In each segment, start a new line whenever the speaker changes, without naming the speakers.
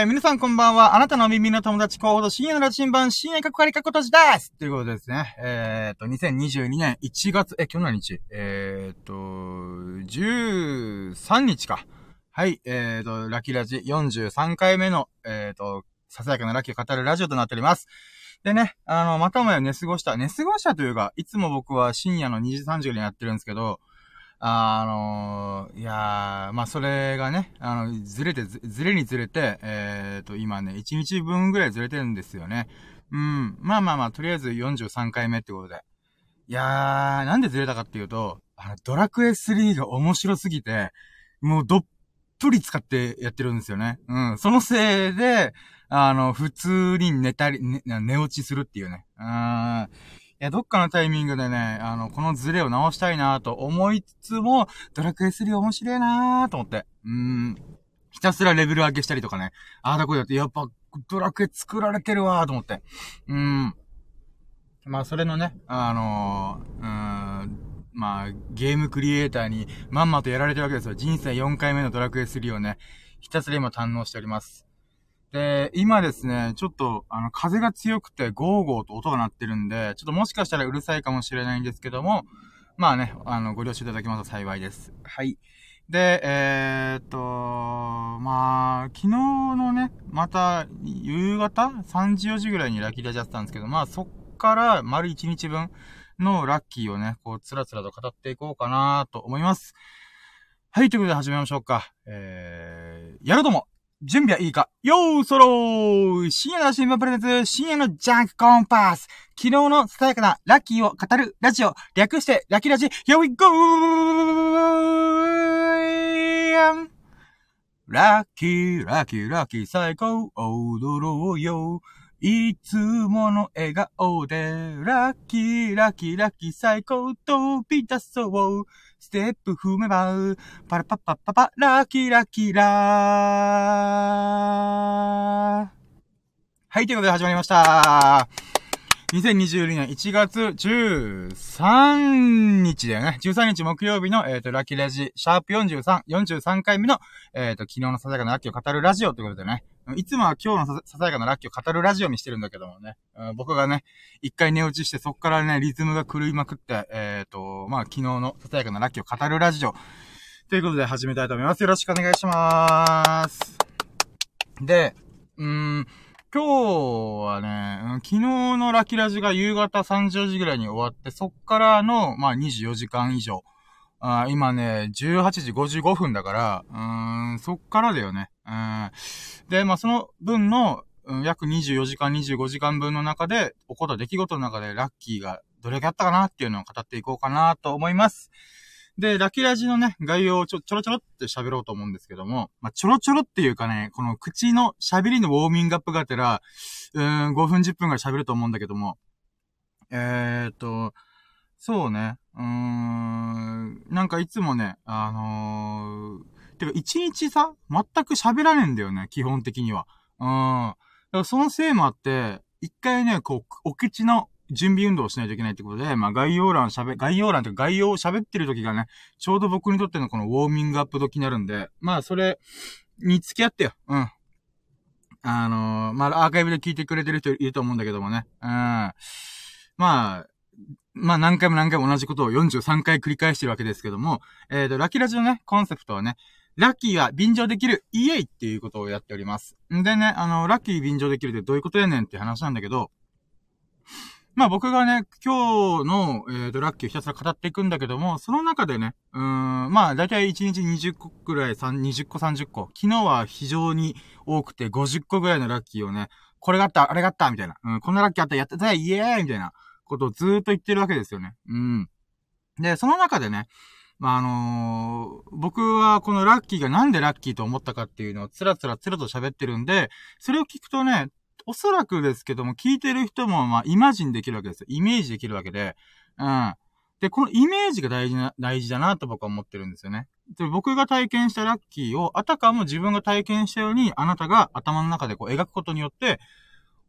えー、皆さんこんばんは。あなたの耳の友達候補と深夜のラジン版、深夜かくかりかことじですということですね。えーと、2022年1月、え、今日何日？えーと、13日か。はい、えーと、ラキラジ43回目の、えーと、ささやかなラッキーを語るラジオとなっております。でね、あの、またもや寝過ごした、寝過ごしたというか、いつも僕は深夜の2時3時にやってるんですけど、あのー、いやー、まあ、それがね、あの、ずれて、ずれにずれて、えーと、今ね、1日分ぐらいずれてるんですよね。うん。まあまあまあ、とりあえず43回目ってことで。いやー、なんでずれたかっていうと、あの、ドラクエ3が面白すぎて、もうどっぷり使ってやってるんですよね。うん。そのせいで、あの、普通に寝たり、ね、寝落ちするっていうね。うん。いや、どっかのタイミングでね、あの、このズレを直したいなと思いつつも、ドラクエ3面白いなと思って。うん。ひたすらレベル上げしたりとかね。ああだこうやって、やっぱ、ドラクエ作られてるわと思って。うん。まあ、それのね、あのー、うん、まあ、ゲームクリエイターにまんまとやられてるわけですよ。人生4回目のドラクエ3をね、ひたすら今堪能しております。で、今ですね、ちょっと、あの、風が強くてゴーゴーと音が鳴ってるんで、ちょっともしかしたらうるさいかもしれないんですけども、まあね、あの、ご了承いただけますと幸いです。はい。で、えー、っと、まあ、昨日のね、また、夕方 ?3 時4時ぐらいにラッキーラジやったんですけど、まあ、そっから丸1日分のラッキーをね、こう、つらつらと語っていこうかなと思います。はい、ということで始めましょうか。えー、やるとも準備はいいか。よーそろー。深夜の新聞プレゼンツ、深夜のジャンクコンパス。昨日のささやかなラッキーを語るラジオ、略してラッキーラジ、Here we go! ラッキー、ラッキー、ラッキー、最高、踊ろうよ。いつもの笑顔で、ラッキー、ラッキー、ラッキー、最高、飛び出そう。ステップ踏めば、パラパッパッパパ、ラッキーラッキーラー。はい、ということで始まりました。2022年1月13日だよね。13日木曜日の、えっ、ー、と、ラッキーラジ、シャープ43、43回目の、えっ、ー、と、昨日のささやかなラッキーを語るラジオということでね。いつもは今日のささやかなラッキーを語るラジオにしてるんだけどもね。うん、僕がね、一回寝落ちしてそっからね、リズムが狂いまくって、えっ、ー、と、まあ、昨日のささやかなラッキーを語るラジオ。ということで始めたいと思います。よろしくお願いします。で、うーん、今日はね、昨日のラッキーラジが夕方3時時ぐらいに終わって、そっからの、まあ24時間以上。あ今ね、18時55分だから、うん、そっからだよね。うん。で、まあその分の、うん、約24時間、25時間分の中で、起こった出来事の中でラッキーがどれだけあったかなっていうのを語っていこうかなと思います。で、ラキラジのね、概要をちょ、ちょろちょろって喋ろうと思うんですけども、まあ、ちょろちょろっていうかね、この口の喋りのウォーミングアップがてら、うん、5分10分ぐらい喋ると思うんだけども、えーと、そうね、うーん、なんかいつもね、あのー、てか一日さ、全く喋らねえんだよね、基本的には。うん。だからそのせいもあって、一回ね、こう、お口の準備運動をしないといけないってことで、まあ概要欄喋、概要欄というか概要を喋ってる時がね、ちょうど僕にとってのこのウォーミングアップ時になるんで、まあそれに付き合ってよ。うん。あのー、まあアーカイブで聞いてくれてる人いると思うんだけどもね。うん。まあ、まあ何回も何回も同じことを43回繰り返してるわけですけども、えっ、ー、と、ラッキーラジのね、コンセプトはね、ラッキーは便乗できるイエイっていうことをやっております。んでね、あの、ラッキー便乗できるってどういうことやねんって話なんだけど、まあ僕がね、今日の、えー、と、ラッキーをひたすら語っていくんだけども、その中でね、うーん、まあだいたい1日20個くらい、20個30個。昨日は非常に多くて50個ぐらいのラッキーをね、これがあった、あれがあった、みたいな。うん、こんなラッキーあった、やってた、イエーイみたいなことをずっと言ってるわけですよね。うん。で、その中でね、まあ、あのー、僕はこのラッキーがなんでラッキーと思ったかっていうのをつらつらつらと喋ってるんで、それを聞くとね、おそらくですけども、聞いてる人も、ま、イマジンできるわけですよ。イメージできるわけで。うん。で、このイメージが大事な、大事だなと僕は思ってるんですよね。で、僕が体験したラッキーを、あたかも自分が体験したように、あなたが頭の中でこう描くことによって、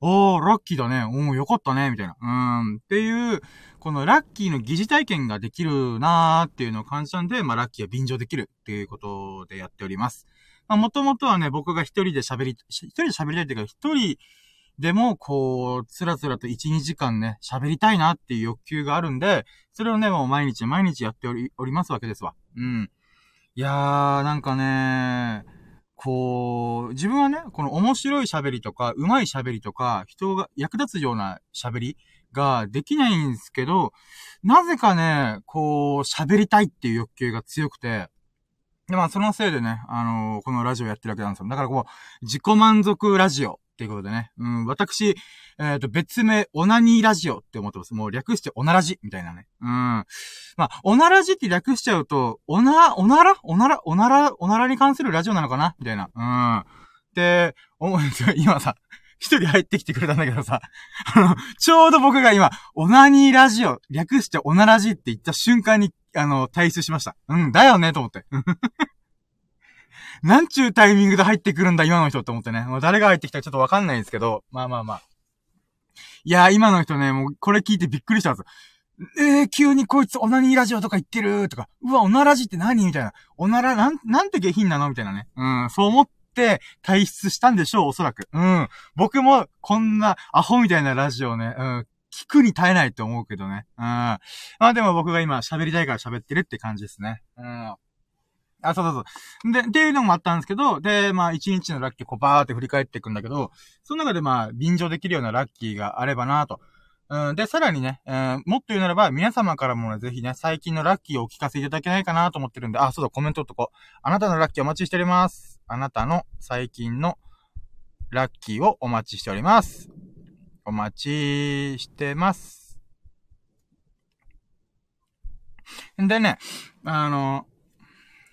おー、ラッキーだね。おー、よかったね。みたいな。うん。っていう、このラッキーの疑似体験ができるなーっていうのを感じたんで、まあ、ラッキーは便乗できるっていうことでやっております。まあ、もともとはね、僕が一人で喋り、一人で喋りたいっていうか、一人でも、こう、つらつらと1、2時間ね、喋りたいなっていう欲求があるんで、それをね、もう毎日毎日やっており、おりますわけですわ。うん。いやー、なんかねこう、自分はね、この面白い喋りとか、上手い喋りとか、人が役立つような喋りができないんですけど、なぜかね、こう、喋りたいっていう欲求が強くて、で、まあ、そのせいでね、あのー、このラジオやってるわけなんですよ。だからこう、自己満足ラジオっていうことでね。うん、私、えっ、ー、と、別名、オナニーラジオって思ってます。もう略してオナラジみたいなね。うん。まあ、オナラジって略しちゃうと、オナ、オナラ？オナラ？オナラ？オナラに関するラジオなのかな？みたいな。うん。で、思うんですよ。今さ、一人入ってきてくれたんだけどさ、あの、ちょうど僕が今、オナニーラジオ、略してオナラジって言った瞬間に、あの、退出しました。うん、だよね、と思って。なんちゅうタイミングで入ってくるんだ、今の人って思ってね。もう誰が入ってきたかちょっとわかんないんですけど、まあまあまあ。いやー、今の人ね、もうこれ聞いてびっくりしたんですよ。えー、急にこいつオナニーラジオとか言ってるとか、うわ、オナラジって何みたいな。オナラ、なん、なんて下品なの？みたいなね。うん、そう思って退出したんでしょう、おそらく。うん。僕もこんなアホみたいなラジオね、うん、聞くに耐えないと思うけどね。うん。まあでも僕が今喋りたいから喋ってるって感じですね。うん。あ、そうそうそう。で、っていうのもあったんですけど、で、まあ、一日のラッキーこうバーって振り返っていくんだけど、その中でまあ、便乗できるようなラッキーがあればなと。うん、で、さらにね、えー、もっと言うならば、皆様からもね、ぜひね、最近のラッキーをお聞かせいただけないかなと思ってるんで、あ、そうだ、コメントとこう。あなたのラッキーお待ちしております。あなたの最近のラッキーをお待ちしております。お待ちしてます。んでね、あの、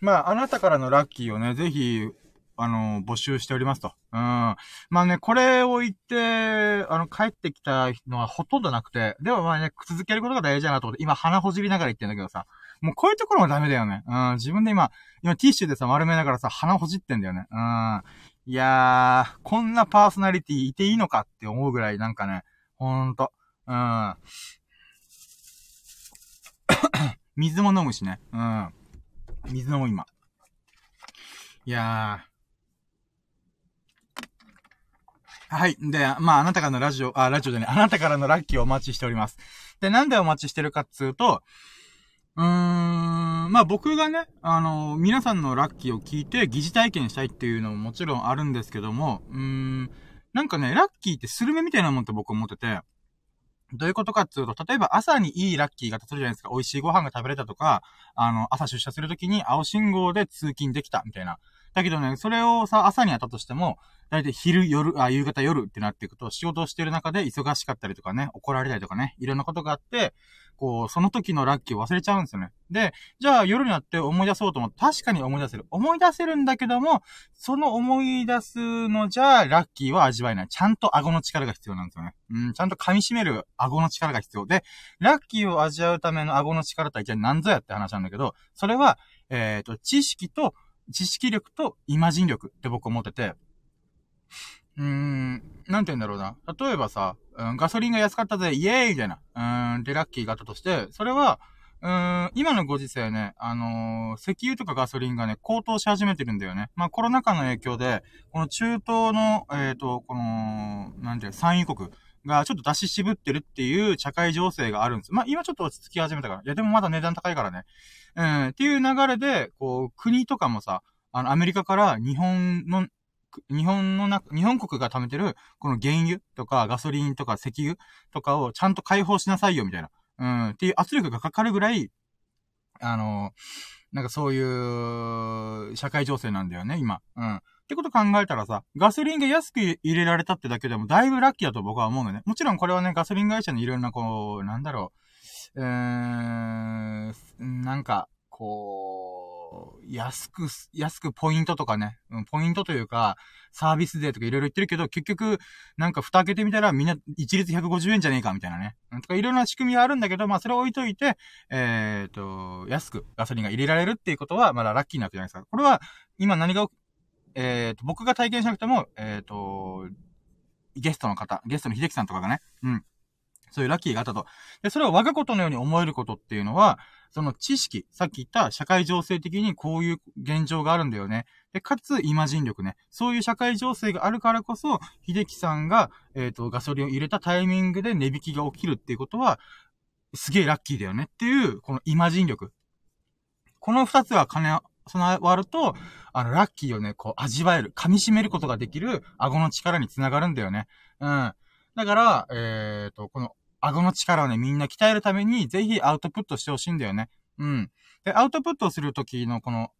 まあ、あなたからのラッキーをね、ぜひ、あの、募集しておりますと。うん。まあね、これを言って、あの、帰ってきたのはほとんどなくて、でもまあね、続けることが大事だなと思って、今鼻ほじりながら言ってんだけどさ、もうこういうところもダメだよね。うん。自分で今、今ティッシュでさ、丸めながらさ、鼻ほじってんだよね。うん。いやー、こんなパーソナリティいていいのかって思うぐらいなんかね、ほんと。うん。水も飲むしね。うん。水飲む今。いやー。はい。で、まあ、あなたからのラジオ、あ、ラジオでね、あなたからのラッキーをお待ちしております。で、なんでお待ちしてるかっつうと、うーん、まあ僕がね、あの、皆さんのラッキーを聞いて疑似体験したいっていうのももちろんあるんですけども、うーん、なんかね、ラッキーってスルメみたいなもんって僕思ってて、どういうことかっていうと、例えば朝にいいラッキーが立つるじゃないですか。美味しいご飯が食べれたとか、あの、朝出社するときに青信号で通勤できた、みたいな。だけどね、それをさ、朝にやったとしても、だいたい昼、夜、あ、夕方、夜ってなっていくと、仕事をしてる中で忙しかったりとかね、怒られたりとかね、いろんなことがあって、こう、その時のラッキーを忘れちゃうんですよね。で、じゃあ夜になって思い出そうと思って、確かに思い出せる。思い出せるんだけども、その思い出すのじゃ、ラッキーは味わえない。ちゃんと顎の力が必要なんですよね。うん、ちゃんと噛み締める顎の力が必要で、ラッキーを味わうための顎の力とは一体何ぞやって話なんだけど、それは、えっ、ー、と、知識と、知識力とイマジン力って僕思ってて、うーん、なんて言うんだろうな。例えばさ、うん、ガソリンが安かったぜ、イエーイみたいな、うーん、で、ラッキーがあったとして、それは、うーん、今のご時世ね、あのー、石油とかガソリンがね、高騰し始めてるんだよね。まあ、コロナ禍の影響で、この中東の、えっ、ー、と、この、なんていう、産油国がちょっと出し渋ってるっていう社会情勢があるんです。まあ、今ちょっと落ち着き始めたから。いや、でもまだ値段高いからね。うん、っていう流れで、こう、国とかもさ、あの、アメリカから日本の日本のな、日本国が貯めてる、この原油とかガソリンとか石油とかをちゃんと解放しなさいよ、みたいな。うん、っていう圧力がかかるぐらい、あの、なんかそういう、社会情勢なんだよね、今。うん。ってこと考えたらさ、ガソリンが安く入れられたってだけでもだいぶラッキーだと僕は思うのね。もちろんこれはね、ガソリン会社のいろんなこう、なんだろう、うーん、なんか、こう、安く、安くポイントとかね、うんポイントというか、サービスデーとかいろいろ言ってるけど、結局、なんか蓋開けてみたらみんな一律150円じゃねえかみたいなね。うんとかいろんな仕組みはあるんだけど、まあそれを置いといて、えっ、ー、と、安くガソリンが入れられるっていうことは、まだラッキーなわけじゃないですか。これは、今何が、えっ、ー、と、僕が体験しなくても、えっ、ー、と、ゲストの方、ゲストの秀樹さんとかがね、うん。そういうラッキーがあったと。で、それを我がことのように思えることっていうのは、その知識、さっき言った社会情勢的にこういう現状があるんだよね。で、かつ、イマジン力ね。そういう社会情勢があるからこそ、秀樹さんが、えっ、ー、と、ガソリンを入れたタイミングで値引きが起きるっていうことは、すげえラッキーだよねっていう、このイマジン力。この二つは兼備わると、あの、ラッキーをね、こう、味わえる、噛み締めることができる、顎の力につながるんだよね。うん。だから、えっ、ー、と、この、顎の力をね、みんな鍛えるために、ぜひアウトプットしてほしいんだよね。うん。で、アウトプットをするときの、この、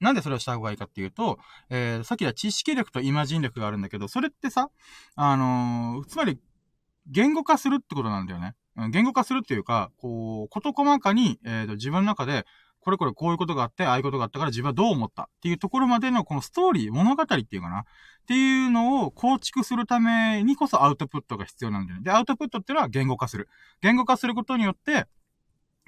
なんでそれをした方がいいかっていうと、えー、さっきは知識力とイマジン力があるんだけど、それってさ、あのー、つまり、言語化するってことなんだよね。言語化するっていうか、こう、こと細かに、えっ、ー、と、自分の中で、これこれこういうことがあって、ああいうことがあったから自分はどう思ったっていうところまでのこのストーリー、物語っていうかなっていうのを構築するためにこそアウトプットが必要なんだよね。で、アウトプットっていうのは言語化する。言語化することによって、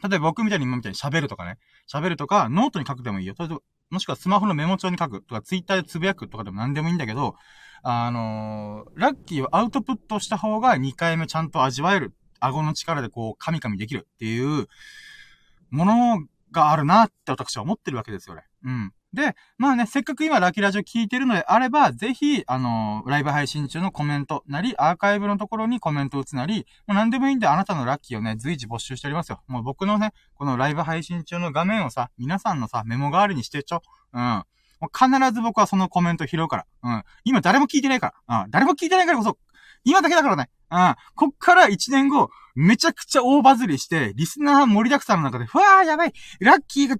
例えば僕みたいに今みたいに喋るとかね。喋るとか、ノートに書くでもいいよ。例えばもしくはスマホのメモ帳に書くとか、ツイッターでつぶやくとかでも何でもいいんだけど、あのー、ラッキーをアウトプットした方が2回目ちゃんと味わえる。顎の力でこう、カミカミできるっていうものがあるなって私は思ってるわけですよね。うん。で、まあね、せっかく今ラキラジオ聞いてるのであれば、ぜひ、あのー、ライブ配信中のコメントなり、アーカイブのところにコメント打つなり、もう何でもいいんであなたのラッキーをね、随時募集しておりますよ。もう僕のね、このライブ配信中の画面をさ、皆さんのさ、メモ代わりにしてちょ。うん。もう必ず僕はそのコメント拾うから。うん。今誰も聞いてないから。うん。誰も聞いてないからこそ、今だけだからね。うん。こっから1年後、めちゃくちゃ大バズりして、リスナー盛りだくさんの中で、ふわーやばいラッキーが、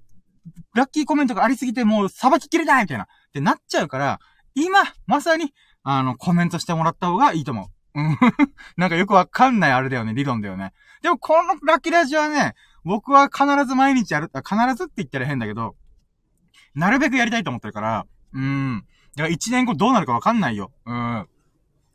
ラッキーコメントがありすぎてもうさばききれないみたいな。ってなっちゃうから、今、まさに、あの、コメントしてもらった方がいいと思う。うん。なんかよくわかんないあれだよね、理論だよね。でもこのラッキーラジオはね、僕は必ず毎日やる、必ずって言ったら変だけど、なるべくやりたいと思ってるから、うん。だから1年後どうなるかわかんないよ。うん。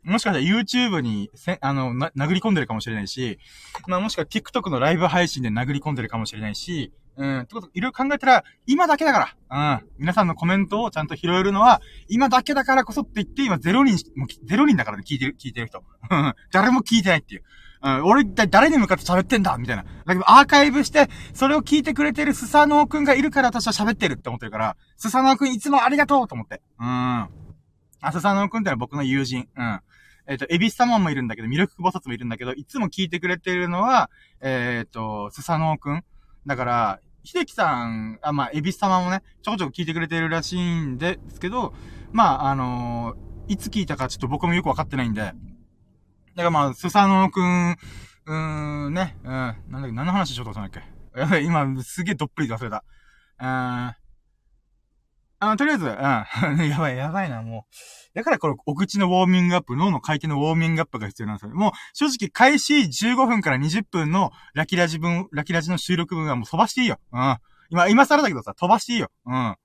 もしかしたら YouTube にせ、あの、な、殴り込んでるかもしれないし、まあもしくは TikTok のライブ配信で殴り込んでるかもしれないし、うん、ってこと、いろいろ考えたら、今だけだから、うん、皆さんのコメントをちゃんと拾えるのは、今だけだからこそって言って、今ゼロ人、もうゼロ人だからね、聞いてる、聞いてる人。誰も聞いてないっていう。うん、俺一体誰に向かって喋ってんだ？みたいな。だけどアーカイブして、それを聞いてくれてるスサノオくんがいるから私は喋ってるって思ってるから、スサノオくんいつもありがとうと思って。うん。あ、スサノオくんってのは僕の友人。うん。えっ、ー、と、エビス様もいるんだけど、ミルクボサツもいるんだけど、いつも聞いてくれてるのは、えっ、ー、と、スサノオくん。だから、秀樹さん、あ、まあ、エビス様もね、ちょこちょこ聞いてくれてるらしいんですけど、まあ、あのー、いつ聞いたかちょっと僕もよくわかってないんで、だからまあ、スサノオくん、うーん、ね、うん、なんだっけ、何の話しようとしたんだっけ。やばい、今、すげえどっぷり忘れた。うーん、あとりあえず、うん。やばい、やばいな、もう。だからこれ、お口のウォーミングアップ、脳の回転のウォーミングアップが必要なんですよ。もう、正直、開始15分から20分のラキラジ分、ラキラジの収録分はもう飛ばしていいよ。うん。今、今更だけどさ、飛ばしていいよ。うん。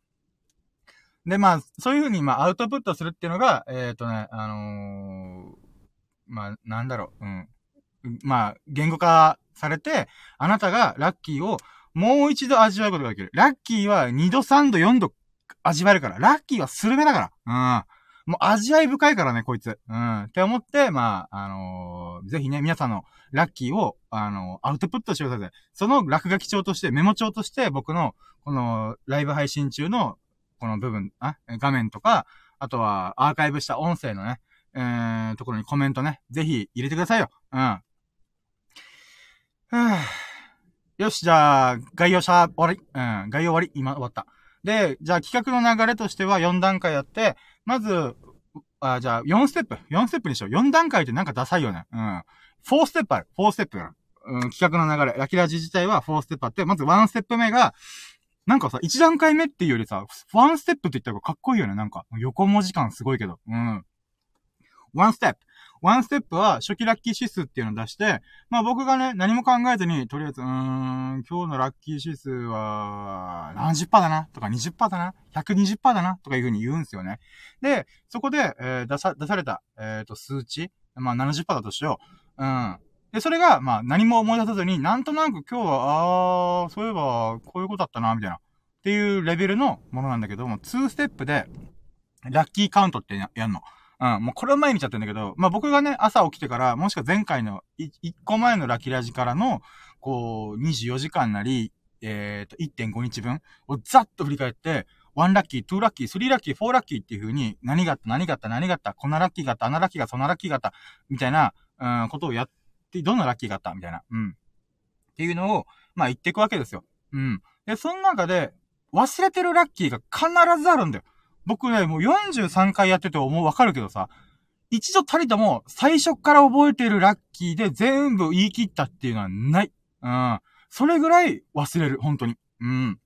で、まあ、そういう風に、まあ、アウトプットするっていうのが、えっ、ー、とね、あのー、まあ、なんだろう、うん。まあ、言語化されて、あなたがラッキーをもう一度味わうことができる。ラッキーは2度、3度、4度味わえるから。ラッキーはスルメだから。うん。もう味わい深いからね、こいつ。うん。って思って、まあ、あのー、ぜひね、皆さんのラッキーを、あのー、アウトプットしてください。その落書き帳として、メモ帳として、僕の、この、ライブ配信中の、この部分、あ、画面とか、あとは、アーカイブした音声のね、えー、ところにコメントね、ぜひ入れてくださいよ。うん。はぁ。よし、じゃあ、概要者、終わり。うん、概要終わり。今終わった。で、じゃあ企画の流れとしては4段階やって、まず、あ、じゃあ4ステップ ?4 ステップにしよう。4段階ってなんかダサいよね。うん。4ステップある。4ステップある。うん、企画の流れ。ラキラジ自体は4ステップあって、まず1ステップ目が、なんかさ、1段階目っていうよりさ、1ステップって言った方がかっこいいよね。なんか、横文字感すごいけど。うん。1ステップ。ワンステップは初期ラッキー指数っていうのを出して、まあ僕がね、何も考えずに、とりあえず、うーん、今日のラッキー指数は、何十パーだな？とか20%だな ?120% だな？とかいう風に言うんですよね。で、そこで、えー、出さ、出された、えっ、ー、と、数値、まあ70%だとしよう。うん。で、それが、まあ何も思い出さずに、なんとなく今日は、あー、そういえば、こういうことだったな、みたいな。っていうレベルのものなんだけども、2ステップで、ラッキーカウントってやんの。うん、もうこれを前見ちゃってんだけど、まあ僕がね、朝起きてから、もしくは前回の1個前のラキラジからの、こう、24時間なり、えっ、ー、と、1.5日分をざっと振り返って、1ラッキー、2ラッキー、3ラッキー、4ラッキーっていう風に、何があった、何があった、何があった、こんなラッキーがあった、あんなラッキーが、そんなラッキーがあった、みたいな、うん、ことをやって、どんなラッキーがあった、みたいな、うん。っていうのを、まあ言っていくわけですよ。うん。で、その中で、忘れてるラッキーが必ずあるんだよ。僕ね、もう43回やってて思うわかるけどさ、一度たりとも最初から覚えてるラッキーで全部言い切ったっていうのはない。うん。それぐらい忘れる、本当に。うん。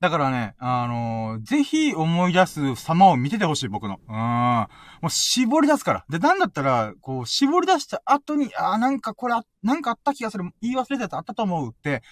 だからね、あのー、ぜひ思い出す様を見ててほしい、僕の。うん。もう絞り出すから。で、なんだったら、こう、絞り出した後に、あなんかこれ、なんかあった気がする。言い忘れたやつあったと思うって、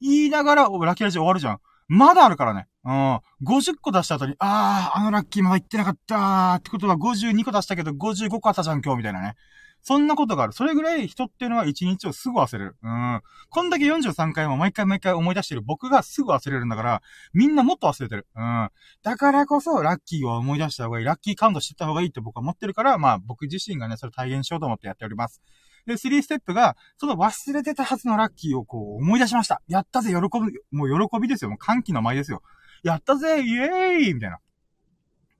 言いながら、ラッキーラジ終わるじゃん。まだあるからね。うん。50個出した後に、あー、あのラッキーまだ言ってなかったーってことは52個出したけど55個あったじゃん今日みたいなね。そんなことがある。それぐらい人っていうのは1日をすぐ忘れる。うん。こんだけ43回も毎回毎回思い出してる僕がすぐ忘れるんだから、みんなもっと忘れてる。うん。だからこそ、ラッキーを思い出した方がいい。ラッキーカウントしてった方がいいって僕は思ってるから、まあ僕自身がね、それ体現しようと思ってやっております。で、3ステップが、その忘れてたはずのラッキーをこう思い出しました。やったぜ、喜ぶ。もう喜びですよ。もう歓喜の舞ですよ。やったぜ、イエーイみたいな。っ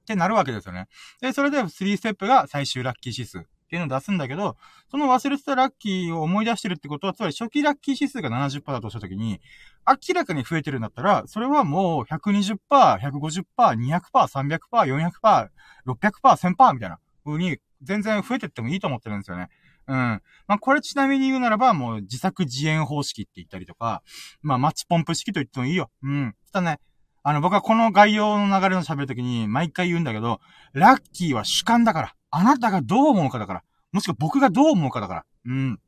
てなるわけですよね。で、それで3ステップが最終ラッキー指数っていうのを出すんだけど、その忘れてたラッキーを思い出してるってことは、つまり初期ラッキー指数が70%だとしたときに、明らかに増えてるんだったら、それはもう120%、150%、200%、300%、400%、600%、1000%みたいな風に全然増えてってもいいと思ってるんですよね。うん。まあ、これちなみに言うならば、もう自作自演方式って言ったりとか、まあ、マッチポンプ式と言ってもいいよ。うん。ただね、あの、僕はこの概要の流れの喋るときに毎回言うんだけど、ラッキーは主観だから。あなたがどう思うかだから。もしくは僕がどう思うかだから。うん。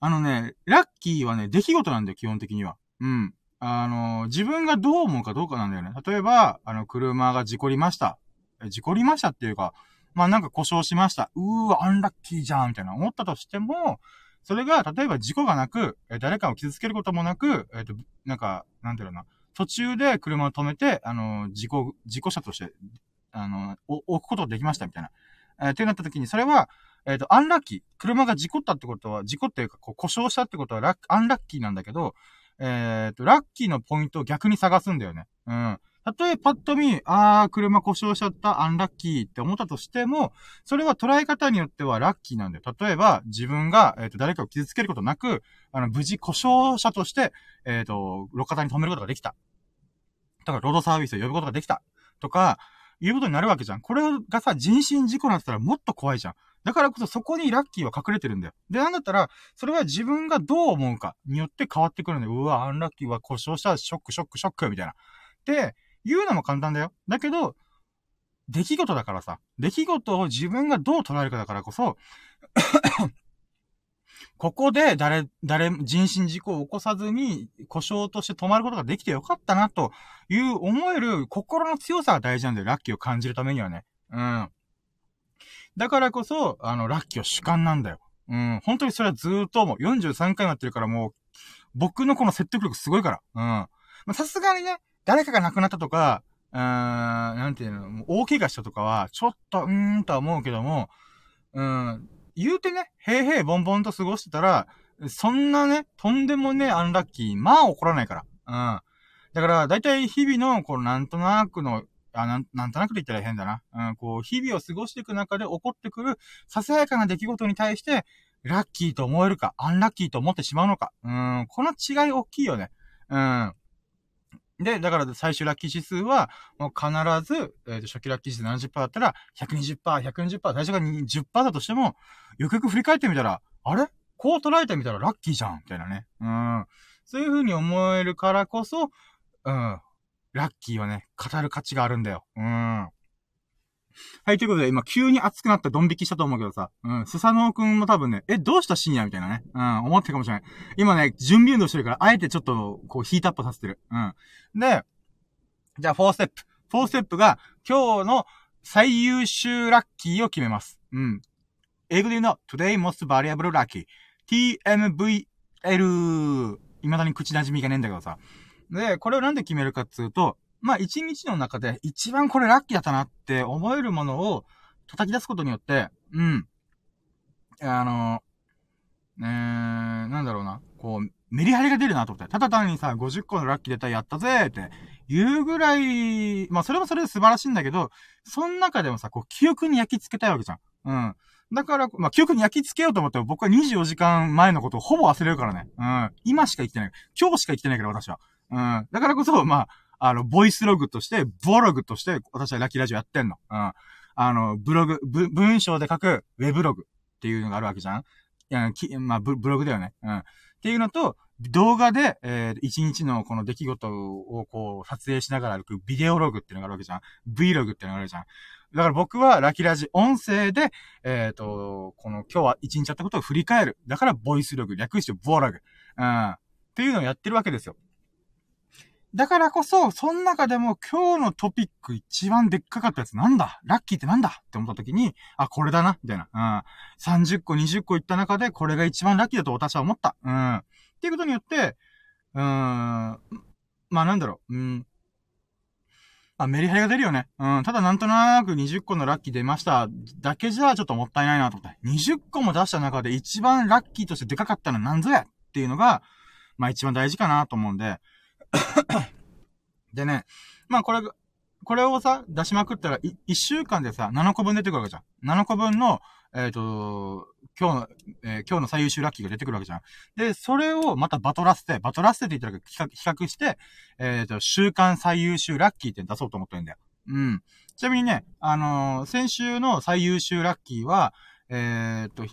あのね、ラッキーはね、出来事なんだよ、基本的には。うん。あの、自分がどう思うかどうかなんだよね。例えば、あの、車が事故りました。事故りましたっていうか、まあなんか故障しました。うーわ、アンラッキーじゃん、みたいな思ったとしても、それが、例えば事故がなく、え誰かを傷つけることもなく、えっ、ー、と、なんか、なんていうのな、途中で車を止めて、あの、事故、事故車として、あの、置くことができました、みたいな。えー、ってなった時に、それは、えっ、ー、と、アンラッキー。車が事故ったってことは、事故っていうか、こう、故障したってことはラッ、アンラッキーなんだけど、えっ、ー、と、ラッキーのポイントを逆に探すんだよね。うん。たとえパッと見、あー、車故障しちゃった、アンラッキーって思ったとしても、それは捉え方によってはラッキーなんだよ。例えば、自分が、えっ、ー、と、誰かを傷つけることなく、あの、無事故障者として、えっ、ー、と、路肩に止めることができた。だから、ロードサービスを呼ぶことができた。とか、いうことになるわけじゃん。これがさ、人身事故になってたらもっと怖いじゃん。だからこそそこにラッキーは隠れてるんだよ。で、なんだったら、それは自分がどう思うかによって変わってくるんだよ。うわ、アンラッキーは故障した、ショック、ショック、ショック、みたいな。で、言うのも簡単だよ。だけど、出来事だからさ、出来事を自分がどう捉えるかだからこそ ここで誰、誰、人身事故を起こさずに故障として止まることができてよかったな、という思える心の強さが大事なんだよ。ラッキーを感じるためにはね。うん。だからこそ、あの、ラッキーは主観なんだよ。うん。本当にそれはずーっと思う。43回もやってるからもう、僕のこの説得力すごいから。うん。さすがにね、誰かが亡くなったとか、うーん、なんていうの、大怪我したとかは、ちょっと、うーんとは思うけども、うん、言うてね、へいへいボンボンと過ごしてたら、そんなね、とんでもね、アンラッキー、まあ起こらないから。うん。だから、だいたい日々の、こう、なんとなくの、あ、なん、なんとなくで言ったら変だな。うん、こう、日々を過ごしていく中で起こってくる、ささやかな出来事に対して、ラッキーと思えるか、アンラッキーと思ってしまうのか。うん、この違い大きいよね。うん。で、だから最終ラッキー指数は、もう必ず、えっ、ー、と、初期ラッキー指数70%だったら、120%、120%、最初が10%だとしても、よくよく振り返ってみたら、あれ？こう捉えてみたらラッキーじゃんみたいなね。うん。そういう風に思えるからこそ、うん。ラッキーはね、語る価値があるんだよ。うん。はい、ということで、今、急に熱くなったドン引きしたと思うけどさ、うん、スサノオくんも多分ね、え、どうした深夜？みたいなね、うん、思ってるかもしれない。今ね、準備運動してるから、あえてちょっと、こう、ヒートアップさせてる。うん。で、じゃあ、4ステップ。4ステップが、今日の最優秀ラッキーを決めます。うん。英語で言うの、today most valuable lucky. TMVL。未だに口馴染みがねえんだけどさ。で、これをなんで決めるかっつうと、まあ一日の中で一番これラッキーだったなって思えるものを叩き出すことによって、うん。あの、えー、なんだろうな。こう、メリハリが出るなと思って。ただ単にさ、50個のラッキー出たやったぜって言うぐらい、まあそれもそれで素晴らしいんだけど、その中でもさ、こう、記憶に焼き付けたいわけじゃん。うん。だから、まあ、記憶に焼き付けようと思っても僕は24時間前のことをほぼ忘れるからね。うん。今しか生きてない。今日しか生きてないから、私は。うん。だからこそ、まあ、あの、ボイスログとして、ボログとして、私はラキラジオやってんの。うん。あの、ブログ、文章で書くウェブログっていうのがあるわけじゃん。いや、きまあブ、ブログだよね。うん。っていうのと、動画で、えー、一日のこの出来事をこう、撮影しながら歩くビデオログっていうのがあるわけじゃん。Vlog っていうのがあるじゃん。だから僕はラキラジ音声で、えっ、ー、と、この今日は一日やったことを振り返る。だからボイスログ、略してボーラグ。うん。っていうのをやってるわけですよ。だからこそ、その中でも今日のトピック一番でっかかったやつなんだラッキーってなんだって思った時に、あ、これだなみたいな。うん。30個、20個いった中で、これが一番ラッキーだと私は思った。うん。っていうことによって、うーん。まあなんだろう。うん。あ、メリハリが出るよね。うん。ただなんとなく20個のラッキー出ました。だけじゃちょっともったいないなと思って。20個も出した中で一番ラッキーとしてでかかったのは何ぞやっていうのが、まあ一番大事かなと思うんで。でね、まあこれ、これをさ、出しまくったら、1週間でさ、7個分出てくるわけじゃん。7個分の、えっ、ー、と、今日の、えー、今日の最優秀ラッキーが出てくるわけじゃん。で、それをまたバトラステ、バトラステって言ったら比較して、えっ、ー、と、週間最優秀ラッキーって出そうと思ってるんだよ。うん。ちなみにね、あの、先週の最優秀ラッキーは、えっ、と、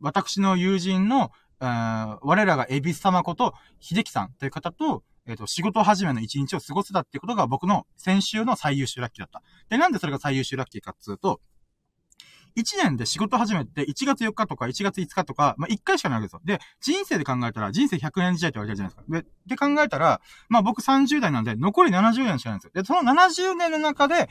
私の友人の、我らがエビス様こと、秀樹さんという方と、えっ、ー、と、仕事始めの一日を過ごせたってことが僕の先週の最優秀ラッキーだった。で、なんでそれが最優秀ラッキーかっつうと、1年で仕事始めて1月4日とか1月5日とか、まあ、1回しかないわけですよ。で、人生で考えたら人生100年時代って言われてるじゃないですか。で、で考えたら、まあ僕30代なんで残り70年しかないんですよ。で、その70年の中で、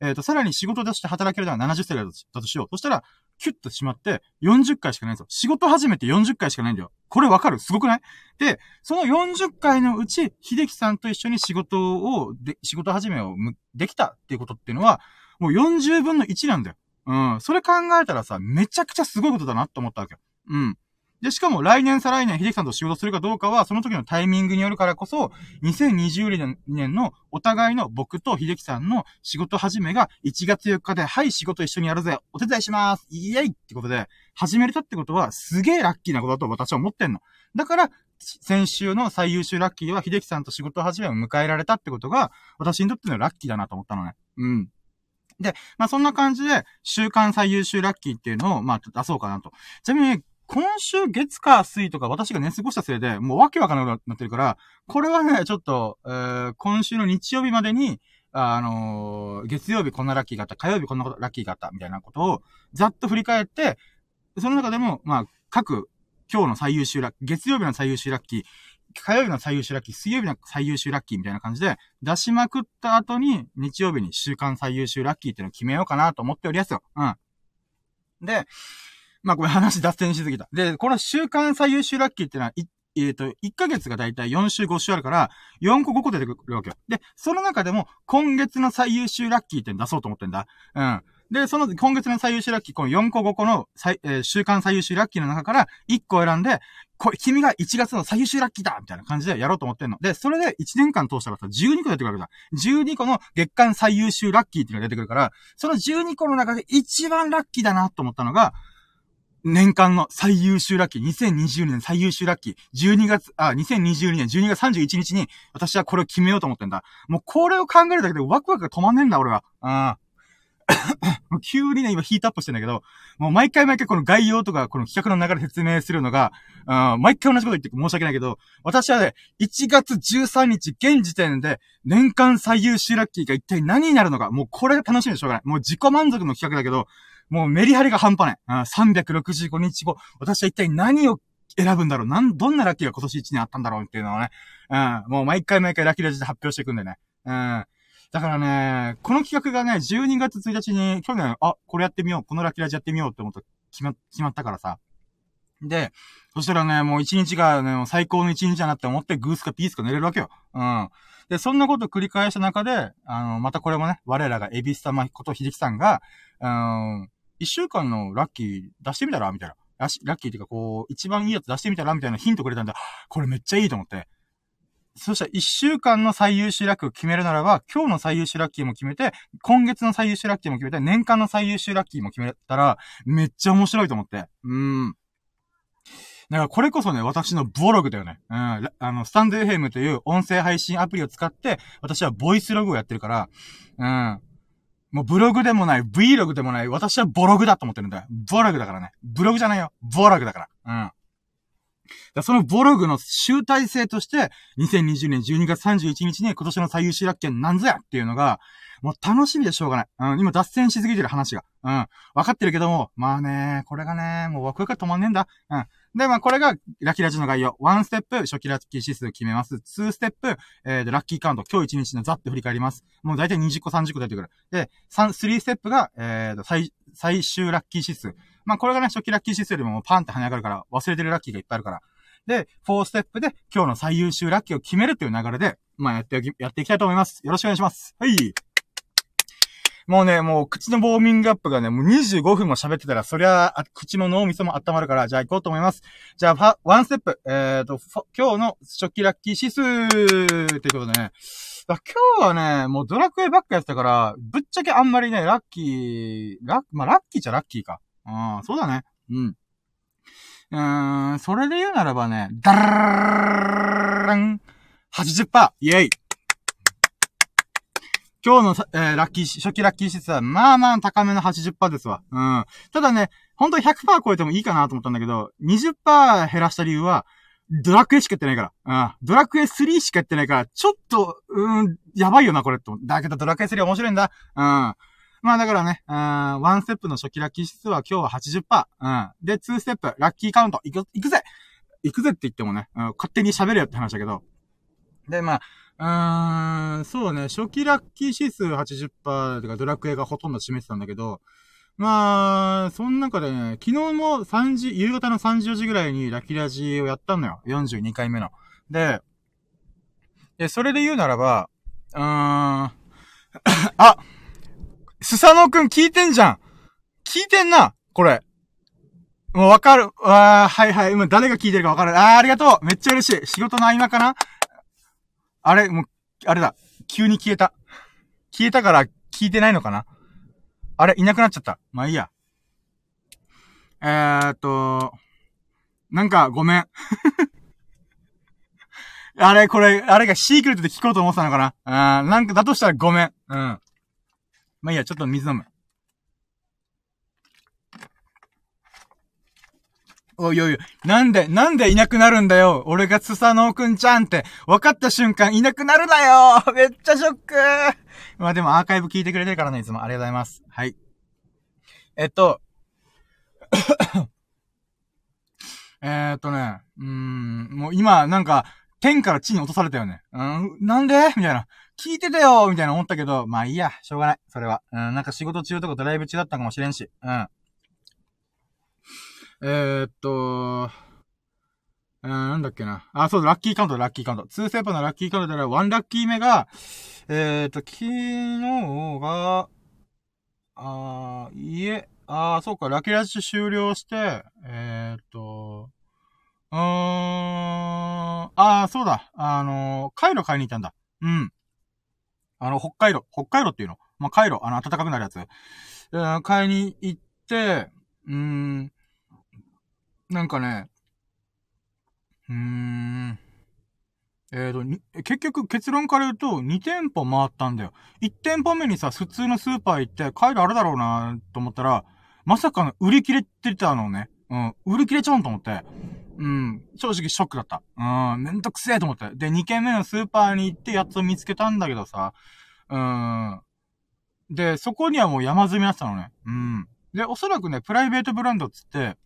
えっ、ー、と、さらに仕事として働けるのは70歳だとしよう。そしたら、キュッとしまって、40回しかないんですよ。仕事始めて40回しかないんだよ。これわかる？すごくない？で、その40回のうち、秀樹さんと一緒に仕事を、で、仕事始めをできたっていうことっていうのは、もう40分の1なんだよ。うん。それ考えたらさ、めちゃくちゃすごいことだなって思ったわけよ。うん。で、しかも来年再来年、秀樹さんと仕事するかどうかは、その時のタイミングによるからこそ、2020年のお互いの僕と秀樹さんの仕事始めが1月4日で、はい、仕事一緒にやるぜ、お手伝いしますイエイってことで、始めれたってことは、すげえラッキーなことだと私は思ってんの。だから、先週の最優秀ラッキーは、秀樹さんと仕事始めを迎えられたってことが、私にとってのラッキーだなと思ったのね。うん。で、まあそんな感じで、週間最優秀ラッキーっていうのを、まあ出そうかなと。ちなみに、今週月火水とか私が寝過ごしたせいで、もうわけわからなくなってるから、これはね、ちょっと、えー、今週の日曜日までに、あのー、月曜日こんなラッキーがあった、火曜日こんなラッキーがあった、みたいなことを、ざっと振り返って、その中でも、まあ、各、今日の最優秀ラッキー、月曜日の最優秀ラッキー、火曜日の最優秀ラッキー、水曜日の最優秀ラッキーみたいな感じで、出しまくった後に、日曜日に週間最優秀ラッキーっていうのを決めようかなと思っておりますよ。うん。で、まあこれ話脱線しすぎた。で、この週間最優秀ラッキーってのは、えっ、ー、と、1ヶ月がだいたい4週5週あるから、4個5個出てくるわけよ。で、その中でも、今月の最優秀ラッキーって出そうと思ってんだ。うん。で、その今月の最優秀ラッキー、この4個5個の、えー、週間最優秀ラッキーの中から1個選んで、これ君が1月の最優秀ラッキーだみたいな感じでやろうと思ってんの。で、それで1年間通したらさ、12個出てくるわけだ。12個の月間最優秀ラッキーっていうのが出てくるから、その12個の中で一番ラッキーだなと思ったのが、年間の最優秀ラッキー、2020年最優秀ラッキー、12月、あ、2022年12月31日に、私はこれを決めようと思ってんだ。もうこれを考えるだけでワクワクが止まんねえんだ、俺は。うん。急にね、今ヒートアップしてんだけど、もう毎回毎回この概要とか、この企画の流れ説明するのが、うん、毎回同じこと言って申し訳ないけど、私はね、1月13日現時点で、年間最優秀ラッキーが一体何になるのか、もうこれが楽しみでしょうがない。もう自己満足の企画だけど、もうメリハリが半端ない。365日後、私は一体何を選ぶんだろうなん、どんなラッキーが今年1年あったんだろうっていうのをね、うん、もう毎回毎回ラッキーラジで発表していくんでね。うん。だからね、この企画がね、12月1日に、去年、あ、これやってみよう、このラッキーラジやってみようって思って決ま、決まったからさ。で、そしたらね、もう一日がね、最高の一日だなって思って、グースかピースか寝れるわけよ。うん。で、そんなこと繰り返した中で、あの、またこれもね、我らがエビス様こと秀樹さんが、うん、一週間のラッキー出してみたらみたいな。ラッキーっていうか、こう、一番いいやつ出してみたらみたいなヒントくれたんで、これめっちゃいいと思って。そしたら一週間の最優秀ラッキーを決めるならば、今日の最優秀ラッキーも決めて、今月の最優秀ラッキーも決めて、年間の最優秀ラッキーも決めたら、めっちゃ面白いと思って。うーん。だからこれこそね、私のボログだよね。うん。あの、スタンド FM という音声配信アプリを使って、私はボイスログをやってるから、うん。もうブログでもない、Vlog でもない、私はボログだと思ってるんだよ。ボログだからね。ブログじゃないよ。ボログだから。うん。だそのボログの集大成として、2020年12月31日に今年の最優秀楽券なんぞやっていうのが、もう楽しみでしょうがない。うん、今脱線しすぎてる話が。うん。わかってるけども、まあね、これがね、もうワクワクが止まんねえんだ。うん。で、まあこれが、ラッキーラジの概要。1ステップ、初期ラッキー指数決めます。2ステップ、えー、ラッキーカウント。今日1日のザって振り返ります。もう大体20個30個出てくる。で、3、3ステップが、えー、最、最終ラッキー指数。まあこれがね、初期ラッキー指数よりももパンって跳ね上がるから、忘れてるラッキーがいっぱいあるから。で、4ステップで今日の最優秀ラッキーを決めるという流れで、まあやっておき、やっていきたいと思います。よろしくお願いします。はい。もうね、もう口のウォーミングアップがね、もう25分も喋ってたら、そりゃ、口も脳みそも温まるから、じゃあ行こうと思います。じゃあ、ワンステップ、えっ、ー、と、今日の初期ラッキー指数ってことでね、今日はね、もうドラクエばっかやってたから、ぶっちゃけあんまりね、ラッキー、ラッ、まあ、ラッキーじゃラッキーか。ああ、そうだね。うん。うーん、それで言うならばね、ダラーン !80%! イェイ今日の、えー、ラッキー、初期ラッキー指数は、まあまあ高めの80%ですわ。うん。ただね、本当に100%超えてもいいかなと思ったんだけど、20%減らした理由は、ドラクエしかやってないから。うん。ドラクエ3しかやってないから、ちょっと、うん、やばいよな、これと。だけどドラクエ3面白いんだ。うん。まあだからね、うん、ワンステップの初期ラッキー指数は今日は80%。うん。で、ツーステップ、ラッキーカウント、いく、いくぜいくぜって言ってもね、うん、勝手に喋れよって話だけど。で、まあ、うーん、そうね、初期ラッキー指数80%とかドラクエがほとんど占めてたんだけど、まあ、その中でね、昨日も3時、夕方の3時4時ぐらいにラッキーラジをやったのよ。42回目の。で、で、それで言うならば、うーん、あスサノくん聞いてんじゃん聞いてんなこれ。もうわかる。わー、はいはい。今誰が聞いてるかわかる。あー、ありがとうめっちゃ嬉しい。仕事の合間かな？あれ、もう、あれだ。急に消えた。消えたから聞いてないのかな？あれ、いなくなっちゃった。まあいいや。えーっと、なんか、ごめん。あれ、これ、あれがシークレットで聞こうと思ってたのかな？あー、なんか、だとしたらごめん。うん。まあいいや、ちょっと水飲む。おいおい、なんで、なんでいなくなるんだよ俺がスサノーくんちゃんって、分かった瞬間いなくなるなよ めっちゃショックまあでもアーカイブ聞いてくれてるからね、いつもありがとうございます。はい。えっと、えっとね、うん、もう今、なんか、天から地に落とされたよね。うん、なんで？みたいな。聞いてたよみたいな思ったけど、まあいいや、しょうがない。それは。うん、なんか仕事中とかドライブ中だったかもしれんし。うん。えー、っと、え、なんだっけな。あ、そうだ、ラッキーカウント、ラッキーカウント。2セップのラッキーカウントで、1ラッキー目が、えー、っと、昨日が、あー、いえ、あー、そうか、ラッキラッシュ終了して、えー、っと、うーん、あー、そうだ、あの、カイロ買いに行ったんだ。うん。あの、北海道、北海道っていうのまあ、カイロ、あの、暖かくなるやつ。え買いに行って、うーん、なんかね、うーん、えーと、結局結論から言うと2店舗回ったんだよ。1店舗目にさ、普通のスーパー行って帰るあるだろうなと思ったら、まさかの売り切れてたのね。うん、売り切れちゃうんと思って。うん、正直ショックだった。うん、めんどくせえと思って。で、2軒目のスーパーに行ってやつを見つけたんだけどさ、うん。で、そこにはもう山積みだったのね。うん。で、おそらくね、プライベートブランドっつって、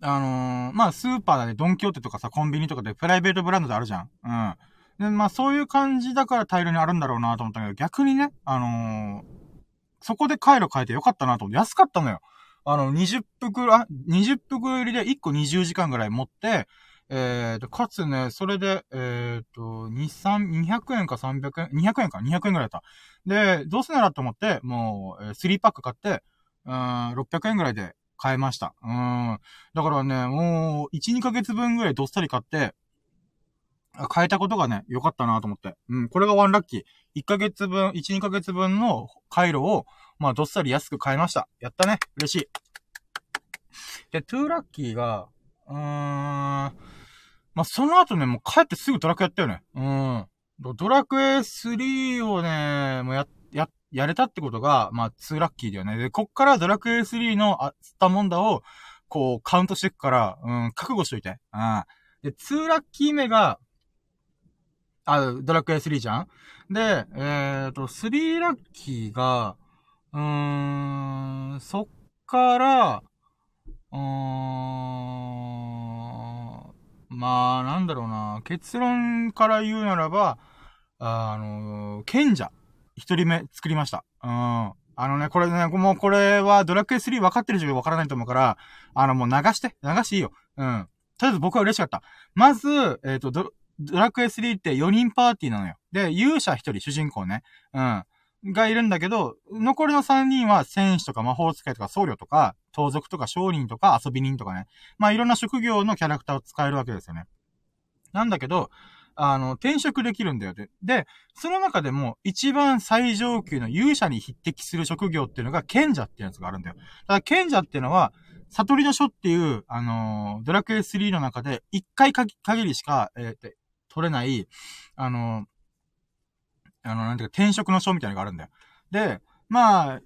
あのー、まあ、スーパーだね、ドンキョーテとかさ、コンビニとかでプライベートブランドであるじゃん。うん。で、まあ、そういう感じだから大量にあるんだろうなと思ったけど、逆にね、あのー、そこで回路変えてよかったなと思って、安かったのよ。あの、20袋、あ、20袋入りで1個20時間ぐらい持って、え、ー、と、かつね、それで、え、ー、と、2、3、200円か300円、200円か、200円ぐらいだった。で、どうせならと思って、もう、えー、3パック買って、うん、600円ぐらいで買えました。うん。だからね、もう、1、2ヶ月分ぐらいどっさり買って、変えたことがね、良かったなと思って。うん、これがワンラッキー。1ヶ月分、1、2ヶ月分の回路を、まあ、どっさり安く買いました。やったね。嬉しい。で、トゥーラッキーが、うーん、まあ、その後ね、もう帰ってすぐドラクエやったよね。うん。ドラクエ3をね、もうや、や、やれたってことが、まあ、2ラッキーだよね。で、こっからドラクエ3の、あ、スタモンダを、こう、カウントしていくから、うん、覚悟しといて。うん。で、2ラッキー目が、あ、ドラクエ3じゃん？で、えっ、ー、と、3ラッキーが、うーん、そっから、うーん、まあ、なんだろうな。結論から言うならば、あの、賢者、一人目作りました。うん。あのね、これね、もうこれはドラクエ3分かってる人分からないと思うから、あのもう流して、流していいよ。うん。とりあえず僕は嬉しかった。まず、えっ、ー、と、ドラクエ3って4人パーティーなのよ。で、勇者1人、主人公ね。うん。がいるんだけど、残りの3人は戦士とか魔法使いとか僧侶とか、盗賊とか商人とか遊び人とかね。まあいろんな職業のキャラクターを使えるわけですよね。なんだけど、あの、転職できるんだよで。で、その中でも一番最上級の勇者に匹敵する職業っていうのが賢者ってやつがあるんだよ。だから賢者っていうのは、悟りの書っていう、あの、ドラクエ3の中で一回限りしか、えー、取れない、あの、あの、なんていうか、転職の書みたいなのがあるんだよ。で、まあ、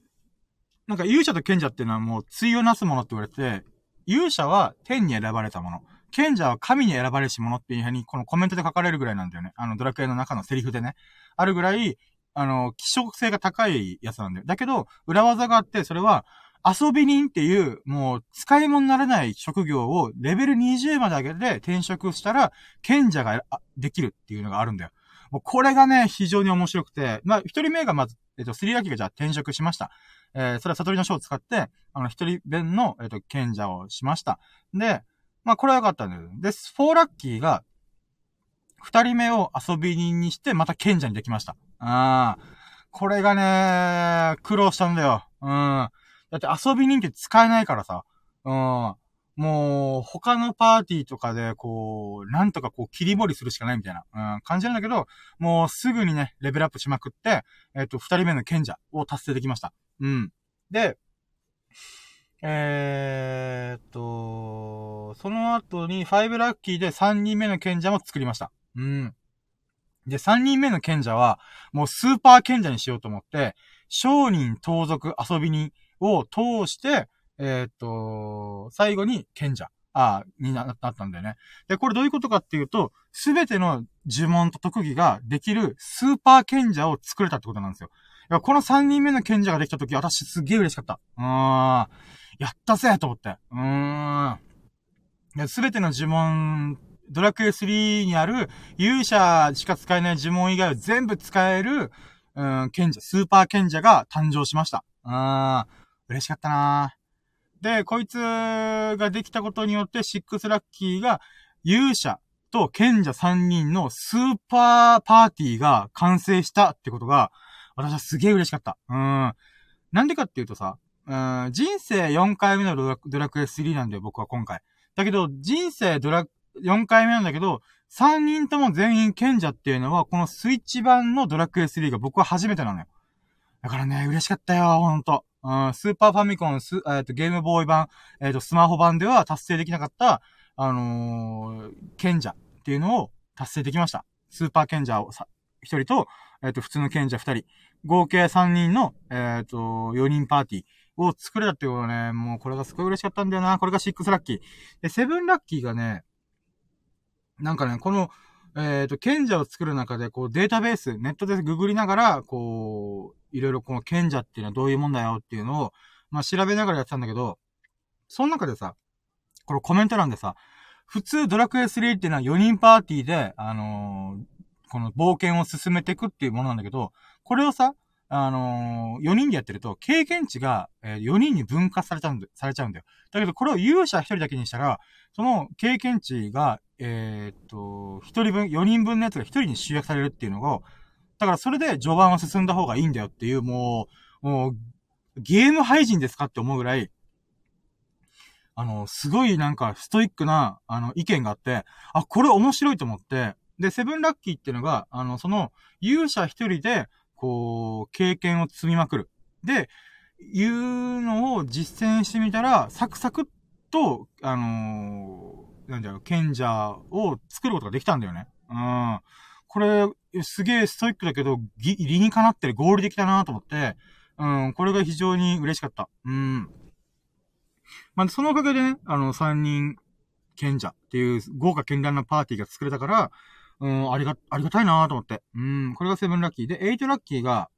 なんか勇者と賢者っていうのはもう対をなすものって言われて、勇者は天に選ばれたもの。賢者は神に選ばれし者っていうふうに、このコメントで書かれるぐらいなんだよね。あの、ドラクエの中のセリフでね。あるぐらい、あの、希少性が高いやつなんだよ。だけど、裏技があって、それは、遊び人っていう、もう、使い物にならない職業をレベル20まで上げて転職したら、賢者ができるっていうのがあるんだよ。もうこれがね、非常に面白くて、まあ、一人目がまず、えっと、スリラキがじゃあ転職しました。えー、それは悟りの書を使って、あの、一人弁の、えっと、賢者をしました。で、まあ、これは良かったんだよ。で、フォーラッキーが、二人目を遊び人にして、また賢者にできました。ああ。これがね、苦労したんだよ。うん。だって遊び人って使えないからさ。うん。もう、他のパーティーとかで、こう、なんとかこう、切り盛りするしかないみたいな、うん、感じなんだけど、もうすぐにね、レベルアップしまくって、えっ、と、二人目の賢者を達成できました。うん。で、えー、と、その後に5ラッキーで3人目の賢者も作りました。うん。で、3人目の賢者は、もうスーパー賢者にしようと思って、商人、盗賊、遊び人を通して、えっ、と、最後に賢者、あになったんだよね。で、これどういうことかっていうと、すべての呪文と特技ができるスーパー賢者を作れたってことなんですよ。この3人目の賢者ができた時、私すげえ嬉しかった。うーん。やったぜと思って。うーん。すべての呪文、ドラクエ3にある勇者しか使えない呪文以外を全部使える、うん、賢者、スーパー賢者が誕生しました。うーん。嬉しかったなで、こいつができたことによって、シックスラッキーが勇者と賢者3人のスーパーパーティーが完成したってことが、私はすげえ嬉しかった。うん。なんでかっていうとさ、うん、人生4回目のドラドラクエ3なんだよ、僕は今回。だけど、人生ドラ、4回目なんだけど、3人とも全員賢者っていうのは、このスイッチ版のドラクエ3が僕は初めてなのよ。だからね、嬉しかったよ、ほんと。うん、スーパーファミコン、ス、えっ、と、ゲームボーイ版、えっ、と、スマホ版では達成できなかった、あのー、賢者っていうのを達成できました。スーパー賢者をさ、一人と、えっ、と、普通の賢者二人。合計三人の、えっ、と、4人パーティーを作れたっていうのはね、もうこれがすごい嬉しかったんだよな。これが6ラッキー。で、7ラッキーがね、なんかね、この、えっ、と、賢者を作る中で、こう、データベース、ネットでググりながら、こう、いろいろこの賢者っていうのはどういうもんだよっていうのを、まあ、調べながらやってたんだけど、その中でさ、このコメント欄でさ、普通ドラクエ3っていうのは4人パーティーで、あのー、この冒険を進めていくっていうものなんだけど、これをさ、あのー、4人でやってると、経験値が、えー、4人に分割されちゃうんだ、されちゃうんだよ。だけど、これを勇者1人だけにしたら、その経験値がえー、っと、一人分、四人分のやつが一人に集約されるっていうのが、だからそれで序盤は進んだ方がいいんだよっていう、もう、もう、ゲーム配信ですかって思うぐらい、あの、すごいなんかストイックな、あの、意見があって、あ、これ面白いと思って、で、セブンラッキーっていうのが、あの、その、勇者一人で、こう、経験を積みまくる。で、いうのを実践してみたら、サクサクっと、あのー、なんだろう、賢者を作ることができたんだよね。うん。これ、すげえストイックだけど、理にかなってる合理的だなと思って、うん、これが非常に嬉しかった。うん。まあ、そのおかげでね、あの、三人賢者っていう豪華絢爛なパーティーが作れたから、うん、ありが、ありがたいなと思って。うん、これが seven lucky。で、 eight lucky が、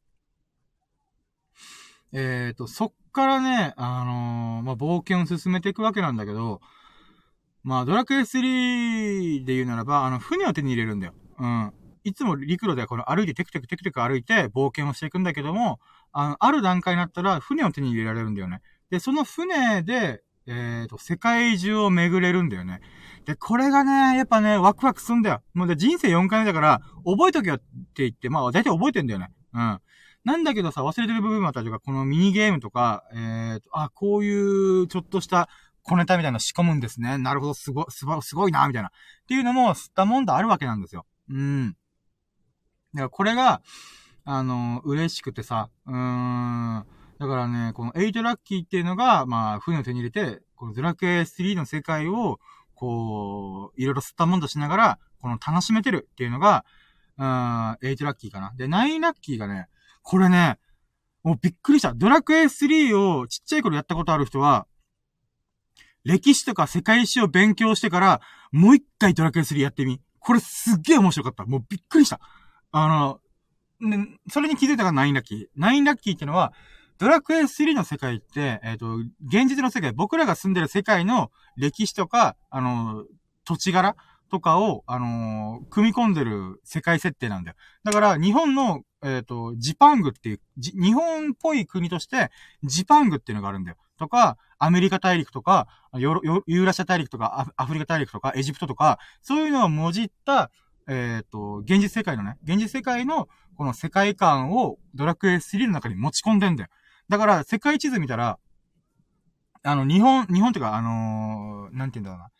えっ、ー、と、そっからね、あのー、まあ、冒険を進めていくわけなんだけど、まあ、ドラクエ3で言うならば、あの、船を手に入れるんだよ。うん。いつも陸路ではこの歩いてテクテクテクテク歩いて冒険をしていくんだけども、あの、ある段階になったら船を手に入れられるんだよね。で、その船で、えっ、ー、と、世界中を巡れるんだよね。で、これがね、やっぱね、ワクワクすんだよ。もうで、人生4回目だから、覚えとけよって言って、まあ、大体覚えてんだよね。うん。なんだけどさ、忘れてる部分もあったりとか、このミニゲームとか、えーと、あ、こういう、ちょっとした小ネタみたいなの仕込むんですね。なるほど、すご、すご、すごいな、みたいな。っていうのも、吸ったもんだあるわけなんですよ。うん。だからこれが、あの、嬉しくてさ、うーん。だからね、この8ラッキーっていうのが、まあ、船を手に入れて、このドラクエ3の世界を、こう、いろいろ吸ったもんだしながら、この楽しめてるっていうのが、うん、8ラッキーかな。で、9ラッキーがね、これね、もうびっくりした。ドラクエ3をちっちゃい頃やったことある人は、歴史とか世界史を勉強してから、もう一回ドラクエ3やってみ。これすっげえ面白かった。もうびっくりした。あの、ね、それに気づいたから9ラッキー。9ラッキーってのは、ドラクエ3の世界って、えっ、ー、と、現実の世界、僕らが住んでる世界の歴史とか、あの、土地柄とかを、あのー、組み込んでる世界設定なんだよ。だから、日本のえっ、ー、と、ジパングっていう、日本っぽい国として、ジパングっていうのがあるんだよ。とか、アメリカ大陸とか、ヨーユーラシア大陸とか、アフリカ大陸とか、エジプトとか、そういうのをもじった、えっ、ー、と、現実世界のね、現実世界の、この世界観をドラクエ3の中に持ち込んでんだよ。だから、世界地図見たら、あの、日本、日本っていうか、あのー、なんて言うんだろうな。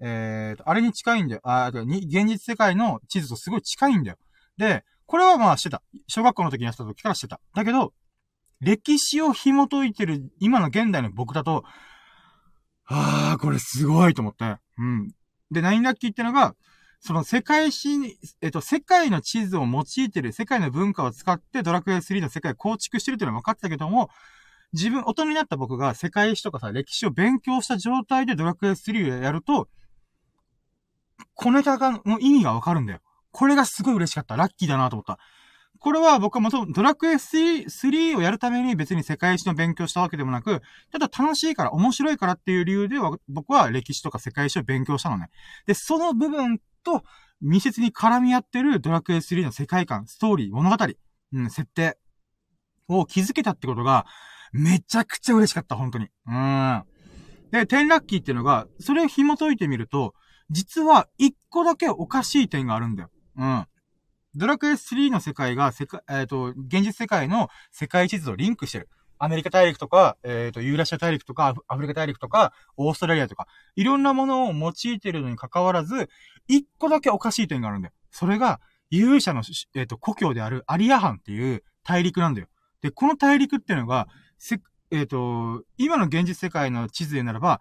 えっ、ー、と、あれに近いんだよ。あ、に、現実世界の地図とすごい近いんだよ。で、これはまあしてた。小学校の時にやってた時からしてた。だけど、歴史を紐解いてる今の現代の僕だと、ああ、これすごいと思って。うん。で、ナインラッキーってのが、その世界史に、えっと、世界の地図を用いてる、世界の文化を使ってドラクエ3の世界を構築してるっていうのは分かってたけども、自分、大人になった僕が世界史とかさ、歴史を勉強した状態でドラクエ3をやると、小ネタが、の意味がわかるんだよ。これがすごい嬉しかった。ラッキーだなと思った。これは僕はもとドラクエ3をやるために別に世界史の勉強したわけでもなく、ただ楽しいから、面白いからっていう理由では、僕は歴史とか世界史を勉強したのね。で、その部分と密接に絡み合ってるドラクエ3の世界観、ストーリー、物語、うん、設定を気づけたってことが、めちゃくちゃ嬉しかった、本当に。うん。で、テンラッキーっていうのが、それを紐解いてみると、実は一個だけおかしい点があるんだよ。うん。ドラクエ3の世界が、世界、えっ、ー、と、現実世界の世界地図とリンクしてる。アメリカ大陸とか、えっ、ー、と、ユーラシア大陸とか、アフリカ大陸とか、オーストラリアとか、いろんなものを用いてるのに関わらず、一個だけおかしい点があるんだよ。それが、勇者の、えっ、ー、と、故郷であるアリア藩っていう大陸なんだよ。で、この大陸っていうのが、せ、えっ、と、今の現実世界の地図でならば、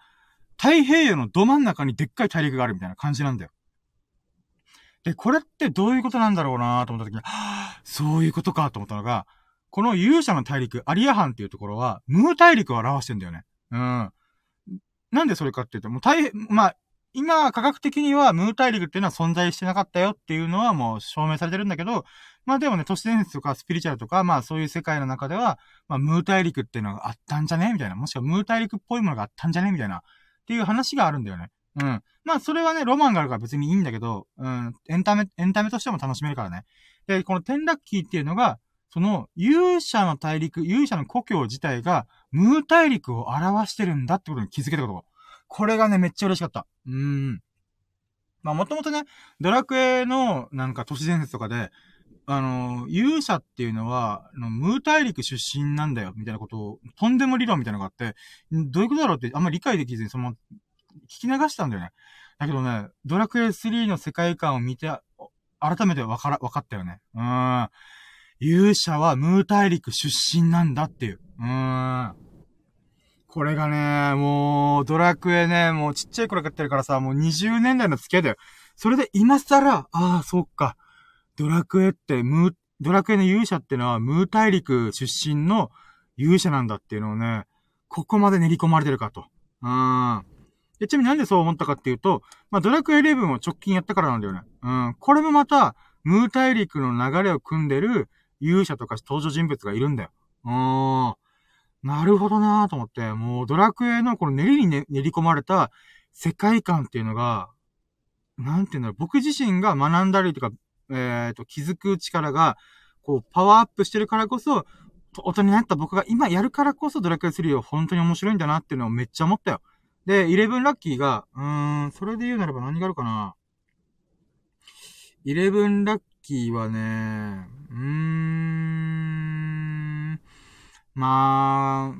太平洋のど真ん中にでっかい大陸があるみたいな感じなんだよ。で、これってどういうことなんだろうなと思った時に、はぁ、そういうことかと思ったのが、この勇者の大陸、アリア藩っていうところは、ムー大陸を表してんだよね。うん。なんでそれかっていうと、もう大変、まあ、今、科学的にはムー大陸っていうのは存在してなかったよっていうのはもう証明されてるんだけど、まあでもね、都市伝説とかスピリチュアルとか、まあそういう世界の中では、まあムー大陸っていうのがあったんじゃね？みたいな。もしくはムー大陸っぽいものがあったんじゃね？みたいな。っていう話があるんだよね。うん。まあ、それはね、ロマンがあるから別にいいんだけど、うん、エンタメ、エンタメとしても楽しめるからね。で、このテンラッキーっていうのが、その、勇者の大陸、勇者の故郷自体が、ムー大陸を表してるんだってことに気づけたこと。これがね、めっちゃ嬉しかった。うーん。まあもともとね、ドラクエのなんか都市伝説とかで、あの、勇者っていうのは、のムー大陸出身なんだよ、みたいなことを、とんでも理論みたいなのがあって、どういうことだろうってあんまり理解できずに、その、聞き流したんだよね。だけどね、ドラクエ3の世界観を見て、改めてわから、わかったよね。うーん。勇者はムー大陸出身なんだっていう。うーん。これがね、もう、ドラクエね、もうちっちゃい頃からやってるからさ、もう20年代の付き合いだよ。それで今更、ああ、そっか。ドラクエってムー、ドラクエの勇者ってのはムー大陸出身の勇者なんだっていうのをね、ここまで練り込まれてるかと。うーん。で、ちなみになんでそう思ったかっていうと、まあ、ドラクエ11を直近やったからなんだよね。うん。これもまた、ムー大陸の流れを組んでる勇者とか登場人物がいるんだよ。うん。なるほどなぁと思って、もうドラクエのこの練りに、ね、練り込まれた世界観っていうのが、なんていうんだろう、僕自身が学んだりとか、えっ、ー、と、気づく力が、こう、パワーアップしてるからこそ、大人になった僕が今やるからこそドラクエ3を本当に面白いんだなっていうのをめっちゃ思ったよ。で、11ラッキーが、うーん、それで言うならば何があるかな。11ラッキーはね、うーん、まあ、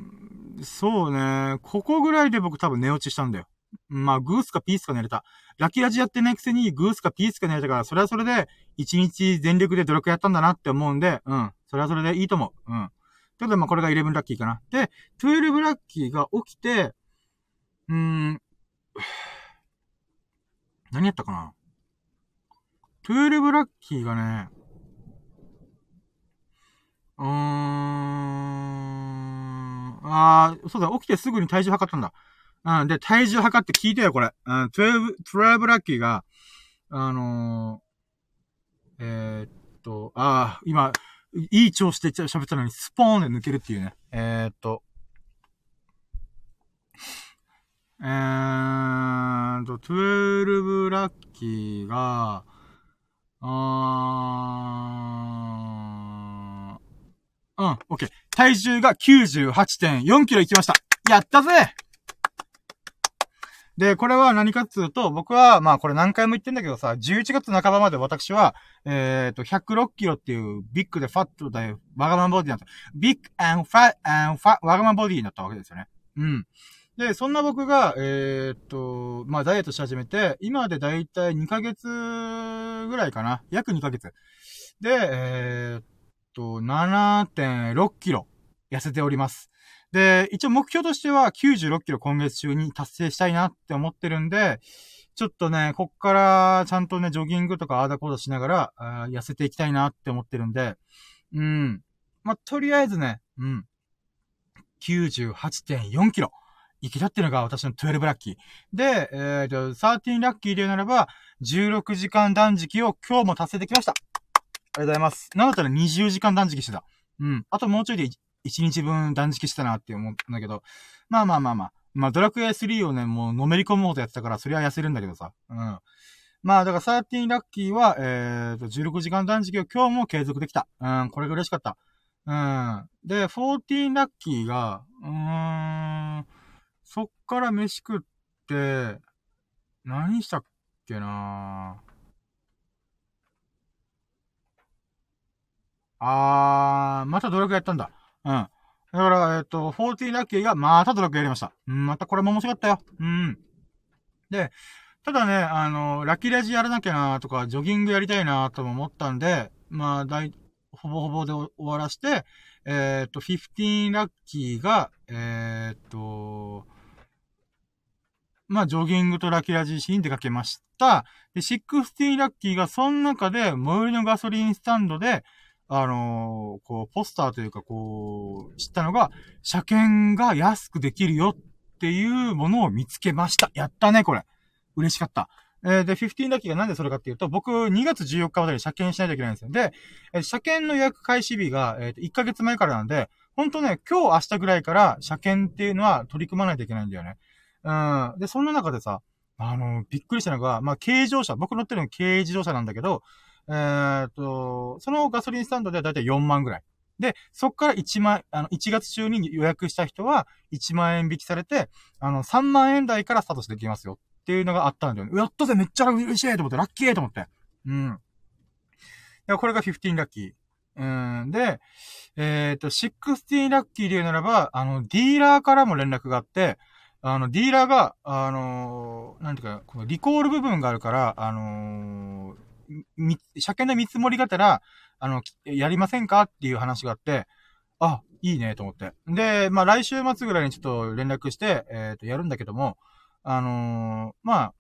そうね、ここぐらいで僕多分寝落ちしたんだよ。まあ、グースかピースか寝れた。ラッキーラジやってないくせにグースかピースか寝れたから、それはそれで、一日全力で努力やったんだなって思うんで、うん。それはそれでいいと思う。うん。ということで、まあ、これが11ラッキーかな。で、12ラッキーが起きて、うーん、何やったかな？?12 ラッキーがね、うーん、あー、そうだ、起きてすぐに体重測ったんだ。うん、で、体重測って聞いてよ、これ。うん、12、12ラッキーが、あのー、えー、っと、あー、今、いい調子で喋ったのにスポーンで抜けるっていうね。えー、っと、えーと、12ラッキーが、あー、うん、オッケー。体重が98.4キロいきました。やったぜで、これは何かっつうと、僕は、まあこれ何回も言ってんだけどさ、11月半ばまで私は、えっ、ー、と、106キロっていう big で fat でわがままボディだった。ビッグファ、アンファ、ワガマンボディになったわけですよね。うん。で、そんな僕が、えー、っと、まあ、ダイエットし始めて、今でだいたい2ヶ月ぐらいかな。約2ヶ月。で、えー、っと、7.6キロ痩せております。で、一応目標としては96キロ今月中に達成したいなって思ってるんで、ちょっとね、こっからちゃんとね、ジョギングとかアーダコードしながら、あ痩せていきたいなって思ってるんで、うん。まあ、とりあえずね、うん。98.4キロ。行きたっていうのが私の12ラッキー。で、えーと、13ラッキーで言うならば、16時間断食を今日も達成できました。ありがとうございます。なんだったら20時間断食してた。うん。あともうちょいで1日分断食したなって思うんだけど。まあまあまあまあ。まあドラクエ3をね、もうのめり込むほどやってたから、それは痩せるんだけどさ。うん。まあだから13ラッキーは、えーと、16時間断食を今日も継続できた。うん、これが嬉しかった。うん。で、14ラッキーが、うーん、そっから飯食って、何したっけなあー、またドラクエやったんだ。うん。だから、えっ、と、14ラッキーがまたドラクエやりました。うん、またこれも面白かったよ。うん。で、ただね、あの、ラッキーラジやらなきゃなとか、ジョギングやりたいなとも思ったんで、まあ、だい、ほぼほぼで終わらして、えっ、と、15ラッキーが、えっ、と、まあ、ジョギングとラキラジーシーに出かけました。で、16ラッキーが、その中で、最寄りのガソリンスタンドで、あのー、こう、ポスターというか、こう、知ったのが、車検が安くできるよっていうものを見つけました。やったね、これ。嬉しかった。えー、で、15ラッキーがなんでそれかっていうと、僕、2月14日までに車検しないといけないんですよ。で、え、車検の予約開始日が、えっー、1ヶ月前からなんで、ほんとね、今日明日ぐらいから車検っていうのは取り組まないといけないんだよね。うん。で、そんな中でさ、あの、びっくりしたのが、まあ、軽自動車、僕乗ってるの軽自動車なんだけど、えー、っと、そのガソリンスタンドではだいたい4万ぐらい。で、そっから1万、あの、1月中に予約した人は1万円引きされて、あの、3万円台からスタートしてできますよっていうのがあったんだよね。やっとぜ、めっちゃ嬉しいと思って、ラッキーと思って。うん。いや、これが15ラッキー。うん。で、えっ、と、16ラッキーで言うならば、あの、ディーラーからも連絡があって、あの、ディーラーが、あのー、なんていうか、このリコール部分があるから、あのー、み、車検の見積もりがたら、あの、やりませんかっていう話があって、あ、いいね、と思って。で、まあ、来週末ぐらいにちょっと連絡して、えっ、ー、と、やるんだけども、あのー、まあ、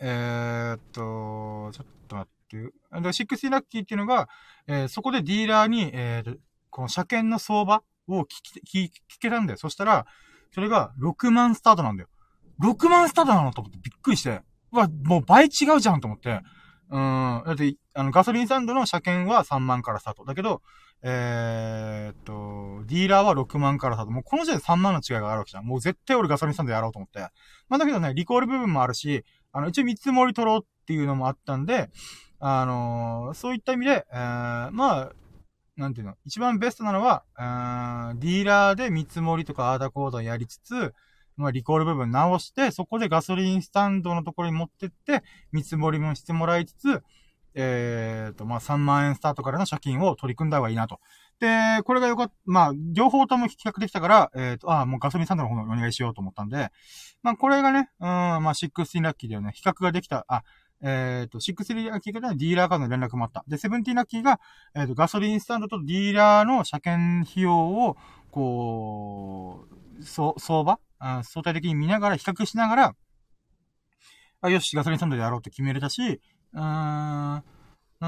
えー、っと、ちょっと待って。で、60ラッキーっていうのが、えー、そこでディーラーに、えー、この車検の相場を聞き、聞けたんだよ。そしたら、それが6万スタートなんだよ。6万スタートなのと思ってびっくりして。うわ、もう倍違うじゃんと思って。うん。だって、あの、ガソリンスタンドの車検は3万からスタート。だけど、えー、っと、ディーラーは6万からスタート。もうこの時点で3万の違いがあるわけじゃん。もう絶対俺ガソリンスタンドやろうと思って。まあだけどね、リコール部分もあるし、あの、一応見積もり取ろうっていうのもあったんで、あのー、そういった意味で、えー、まあ、なんていうの、一番ベストなのは、ディーラーで見積もりとかアーダーコードをやりつつ、まあ、リコール部分直して、そこでガソリンスタンドのところに持ってって、見積もりもしてもらいつつ、えっ、ー、と、まあ、3万円スタートからの借金を取り組んだ方がいいなと。で、これがよかった、まあ、両方とも比較できたから、えっ、ー、と、ああ、もうガソリンスタンドの方にお願いしようと思ったんで、まあ、これがね、うん、まあ、16ラッキーではね、比較ができた、あ、えっ、ー、と、6ラッキーがディーラーからの連絡もあった。で、17ラッキーが、えっ、ー、と、ガソリンスタンドとディーラーの車検費用を、こう、そ、相場？あ相対的に見ながら、比較しながら、あ、よし、ガソリンスタンドでやろうって決めれたし、うーん、な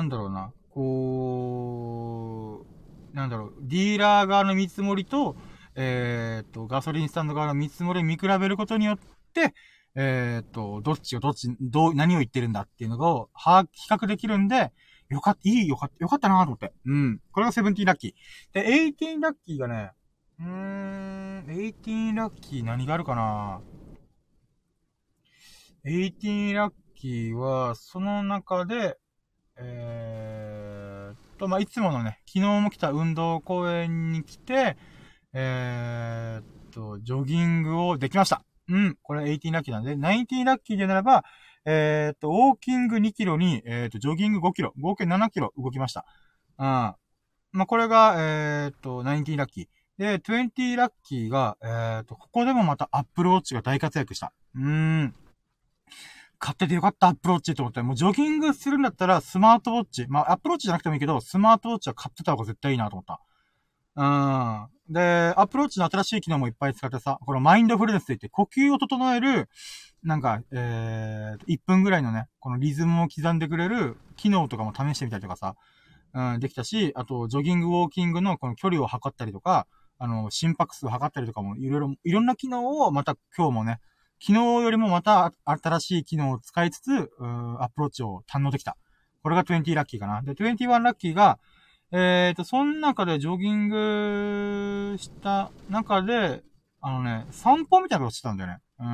んだろうな、こう、なんだろう、ディーラー側の見積もりと、えっ、ー、と、ガソリンスタンド側の見積もりを見比べることによって、えっ、と、どっちをどっち、どう、何を言ってるんだっていうのを、把握、比較できるんで、よかった、いい、よかった、よかったなと思って。うん。これが seventeen lucky。で、 eighteen lucky がね、うーん、 eighteen lucky 何があるかな eighteen lucky は、その中で、えーと、まあ、いつものね、昨日も来た運動公園に来て、えーと、ジョギングをできました。うん。これ18ラッキーなんで、19ラッキーでならば、えっ、と、ウォーキング2キロに、えっ、と、ジョギング5キロ、合計7キロ動きました。うん。まあ、これが、えっ、と、19ラッキー。で、20ラッキーが、えっ、と、ここでもまたアップルウォッチが大活躍した。うーん。買っててよかった、アップルウォッチと思って。もうジョギングするんだったら、スマートウォッチ。まあ、アップルウォッチじゃなくてもいいけど、スマートウォッチは買ってた方が絶対いいなと思った。うんで、アプローチの新しい機能もいっぱい使ってさ、このマインドフルネスといって呼吸を整える、なんか、えー、1分ぐらいのね、このリズムを刻んでくれる機能とかも試してみたりとかさ、うん、できたし、あと、ジョギング、ウォーキングのこの距離を測ったりとか、あの、心拍数を測ったりとかも、いろいろ、いろんな機能をまた今日もね、昨日よりもまた新しい機能を使いつつ、アプローチを堪能できた。これが20ラッキーかな。で、21ラッキーが、えっ、ー、と、その中でジョギングした中で、あのね、散歩みたいなことしてたんだよね。うん。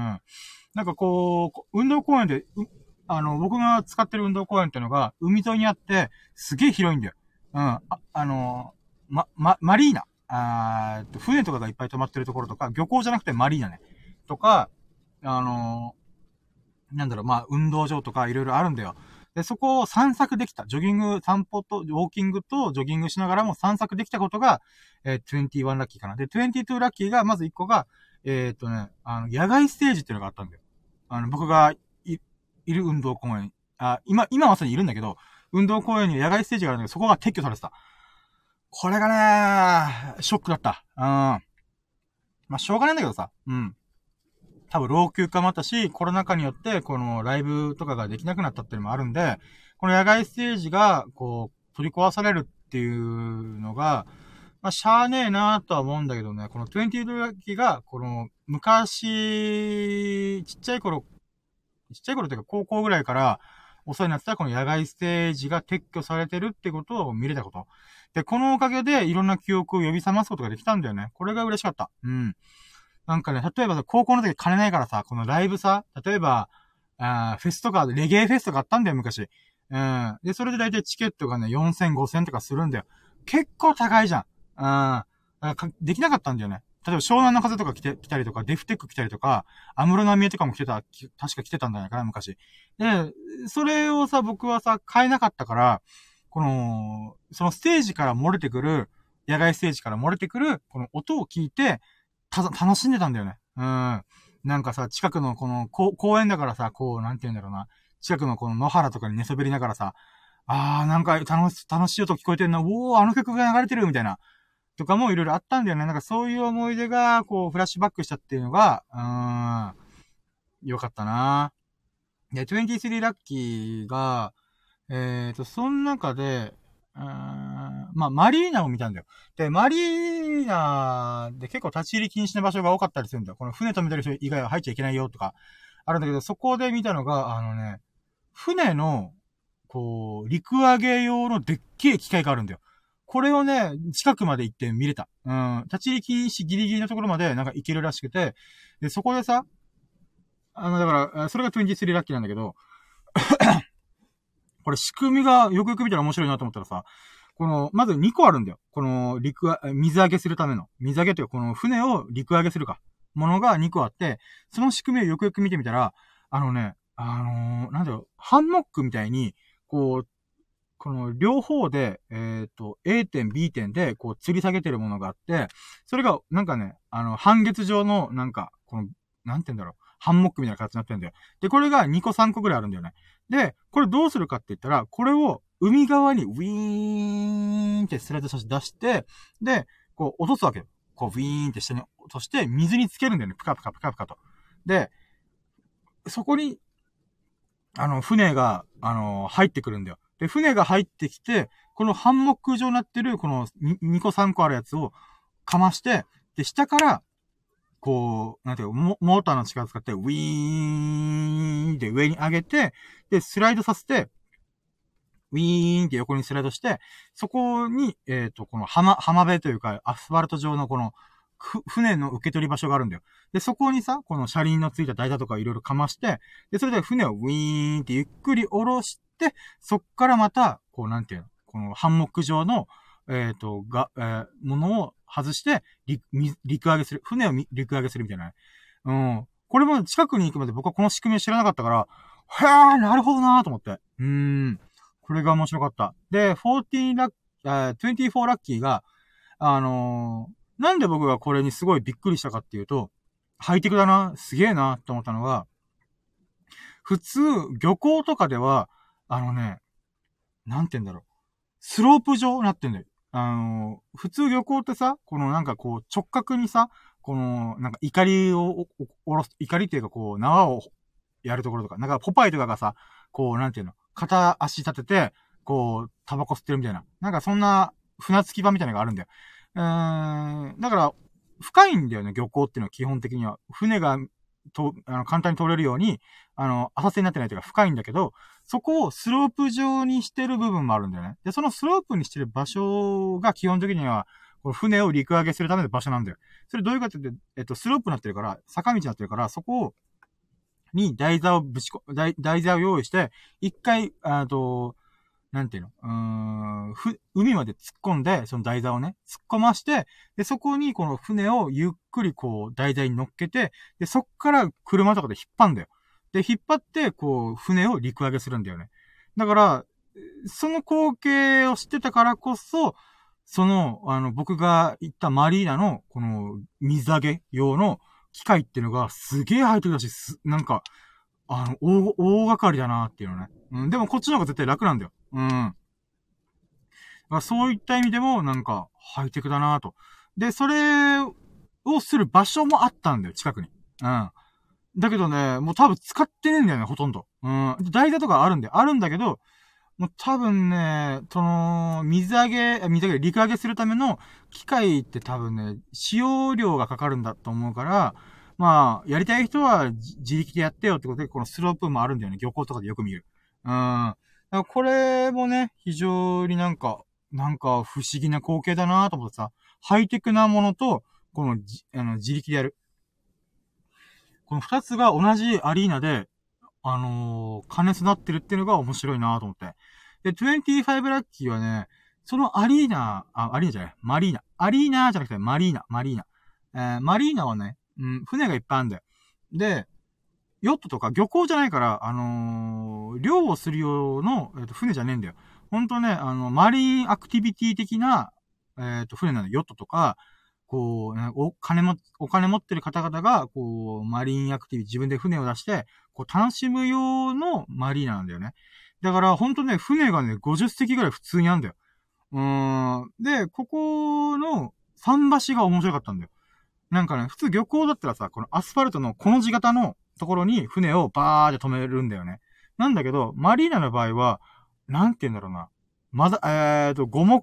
なんかこう、運動公園で、あの、僕が使ってる運動公園っていうのが、海沿いにあって、すげえ広いんだよ。うん。あ、あの、ま、ま、マリーナ。あー船とかがいっぱい止まってるところとか、漁港じゃなくてマリーナね。とか、あの、なんだろう、まあ、運動場とかいろいろあるんだよ。で、そこを散策できた。ジョギング、散歩と、ウォーキングとジョギングしながらも散策できたことが、えー、21ラッキーかな。で、22ラッキーが、まず1個が、えー、っとね、あの、野外ステージっていうのがあったんだよ。あの、僕がい、いる運動公園。あ、今、今まさにいるんだけど、運動公園に野外ステージがあるんだけど、そこが撤去されてた。これがねショックだった。うん。まあ、しょうがないんだけどさ。うん。多分老朽化もあったし、コロナ禍によって、このライブとかができなくなったっていうのもあるんで、この野外ステージが、こう、取り壊されるっていうのが、まあ、しゃーねえなーとは思うんだけどね、この20ドラキが、この、昔、ちっちゃい頃、ちっちゃい頃っていうか高校ぐらいからお世話になってたこの野外ステージが撤去されてるってことを見れたこと。で、このおかげでいろんな記憶を呼び覚ますことができたんだよね。これが嬉しかった。うん。なんかね、例えばさ、高校の時金ないからさ、このライブさ、例えば、あフェスとか、レゲエフェスとかあったんだよ、昔。うん。で、それで大体チケットがね、4000、5000とかするんだよ。結構高いじゃん。うん。できなかったんだよね。例えば湘南の風とか来て、来たりとか、デフテック来たりとか、アムロナミエとかも来てた、確か来てたんじゃないかな、昔。で、それをさ、僕はさ、買えなかったから、この、そのステージから漏れてくる、野外ステージから漏れてくる、この音を聞いて、た、楽しんでたんだよね。うん。なんかさ、近くのこの、公園だからさ、こう、なんて言うんだろうな。近くのこの野原とかに寝そべりながらさ、あー、なんか楽し、楽しい音聞こえてるな、おー、あの曲が流れてるみたいな。とかもいろいろあったんだよね。なんかそういう思い出が、こう、フラッシュバックしたっていうのが、うーん、よかったなで、23ラッキーが、えっ、ー、と、その中で、うーん、まあ、マリーナを見たんだよ。で、マリーナで結構立ち入り禁止な場所が多かったりするんだよ。この船止めてる人以外は入っちゃいけないよとか、あるんだけど、そこで見たのが、あのね、船の、こう、陸揚げ用のでっけえ機械があるんだよ。これをね、近くまで行って見れた。うん。立ち入り禁止ギリギリのところまでなんか行けるらしくて、で、そこでさ、あの、だから、それが23ラッキーなんだけど、これ仕組みがよくよく見たら面白いなと思ったらさ、この、まず2個あるんだよ。この、陸、水揚げするための。水揚げというか、この船を陸揚げするか。ものが2個あって、その仕組みをよくよく見てみたら、あのね、あのー、なんだろう、ハンモックみたいに、こう、この両方で、えっ、ー、と、A 点、B 点で、こう、吊り下げてるものがあって、それが、なんかね、あの、半月状の、なんか、この、なんて言うんだろう、ハンモックみたいな形になってるんだよ。で、これが2個3個ぐらいあるんだよね。で、これどうするかって言ったら、これを海側にウィーンってスライドさせて出して、で、こう落とすわけよ。こうウィーンって下に落として、水につけるんだよね。プカプカプカプカと。で、そこに、あの、船が、あの、入ってくるんだよ。で、船が入ってきて、このハンモック状になってる、この 2, 2個3個あるやつをかまして、で、下から、こう、なんていう、モーターの力使って、ウィーンって上に上げて、で、スライドさせて、ウィーンって横にスライドして、そこに、えっ、ー、と、この浜、浜辺というか、アスファルト状のこの、船の受け取り場所があるんだよ。で、そこにさ、この車輪のついた台座とかいろいろかまして、で、それで船をウィーンってゆっくり下ろして、そっからまた、こう、なんていうの、このハンモック状の、えっ、ー、と、が、えー、ものを外して、陸、陸揚げする。船を陸揚げするみたいな、うん。これも近くに行くまで僕はこの仕組みを知らなかったから、へー、なるほどなーと思って。うーん。これが面白かった。で、14ラッ、えー、24ラッキーが、あのー、なんで僕がこれにすごいびっくりしたかっていうと、ハイテクだな、すげえなって思ったのが、普通、漁港とかでは、あのね、なんて言うんだろう。スロープ状になってんだよ。あの、普通漁港ってさ、このなんかこう直角にさ、この、なんか怒りをおろす、怒りっていうかこう縄をやるところとか、なんかポパイとかがさ、こうなんていうの、片足立てて、こう、タバコ吸ってるみたいな。なんかそんな船着き場みたいなのがあるんだよ。うーん、だから、深いんだよね、漁港っていうのは基本的には。船が、と、あの、簡単に通れるように、あの、浅瀬になってないというか深いんだけど、そこをスロープ状にしてる部分もあるんだよね。で、そのスロープにしてる場所が基本的には、この船を陸揚げするための場所なんだよ。それどういうかって言って、えっと、スロープになってるから、坂道になってるから、そこを、に台座をぶちこ、台、台座を用意して、一回、あと、なんていうの？うーん、ふ、海まで突っ込んで、その台座をね、突っ込まして、で、そこにこの船をゆっくりこう、台座に乗っけて、で、そっから車とかで引っ張んだよ。で、引っ張って、こう、船を陸揚げするんだよね。だから、その光景を知ってたからこそ、その、あの、僕が行ったマリーナの、この、水揚げ用の機械っていうのがすげえハイテクだし、す、なんか、あの、大、大掛かりだなっていうのね。うん、でもこっちの方が絶対楽なんだよ。うん。まあ、そういった意味でも、なんか、ハイテクだなと。で、それをする場所もあったんだよ、近くに。うん。だけどね、もう多分使ってねえんだよね、ほとんど。うん。台座とかあるんで、あるんだけど、もう多分ね、その、水揚げ、水揚げ、陸揚げするための機械って多分ね、使用量がかかるんだと思うから、まあ、やりたい人は自力でやってよってことで、このスロープもあるんだよね。漁港とかでよく見る。うん。だからこれもね、非常になんか、なんか不思議な光景だなと思ってさ、ハイテクなものと、このじあの自力でやる。この二つが同じアリーナで、あのー、兼ね備ってるっていうのが面白いなと思って。で、25ラッキーはね、そのアリーナ、あ、アリーナじゃない、マリーナ。アリーナじゃなくてマリーナ、マリーナ。えー、マリーナはね、うん、船がいっぱいあるんだよ。で、ヨットとか漁港じゃないから、あのー、漁をする用の、えーと、船じゃねえんだよ。ほんとね、あの、マリンアクティビティ的な、えっ、ー、と、船なの、ヨットとか、こう、ね、お金も、お金持ってる方々が、こう、マリンアクティビティ、自分で船を出して、こう、楽しむ用のマリーナなんだよね。だから、ほんとね、船がね、50隻ぐらい普通にあんだよ。うん。で、ここの、桟橋が面白かったんだよ。なんかね、普通漁港だったらさ、このアスファルトのこの字型のところに船をバーって止めるんだよね。なんだけど、マリーナの場合は、なんて言うんだろうな。まだ、えーと、五目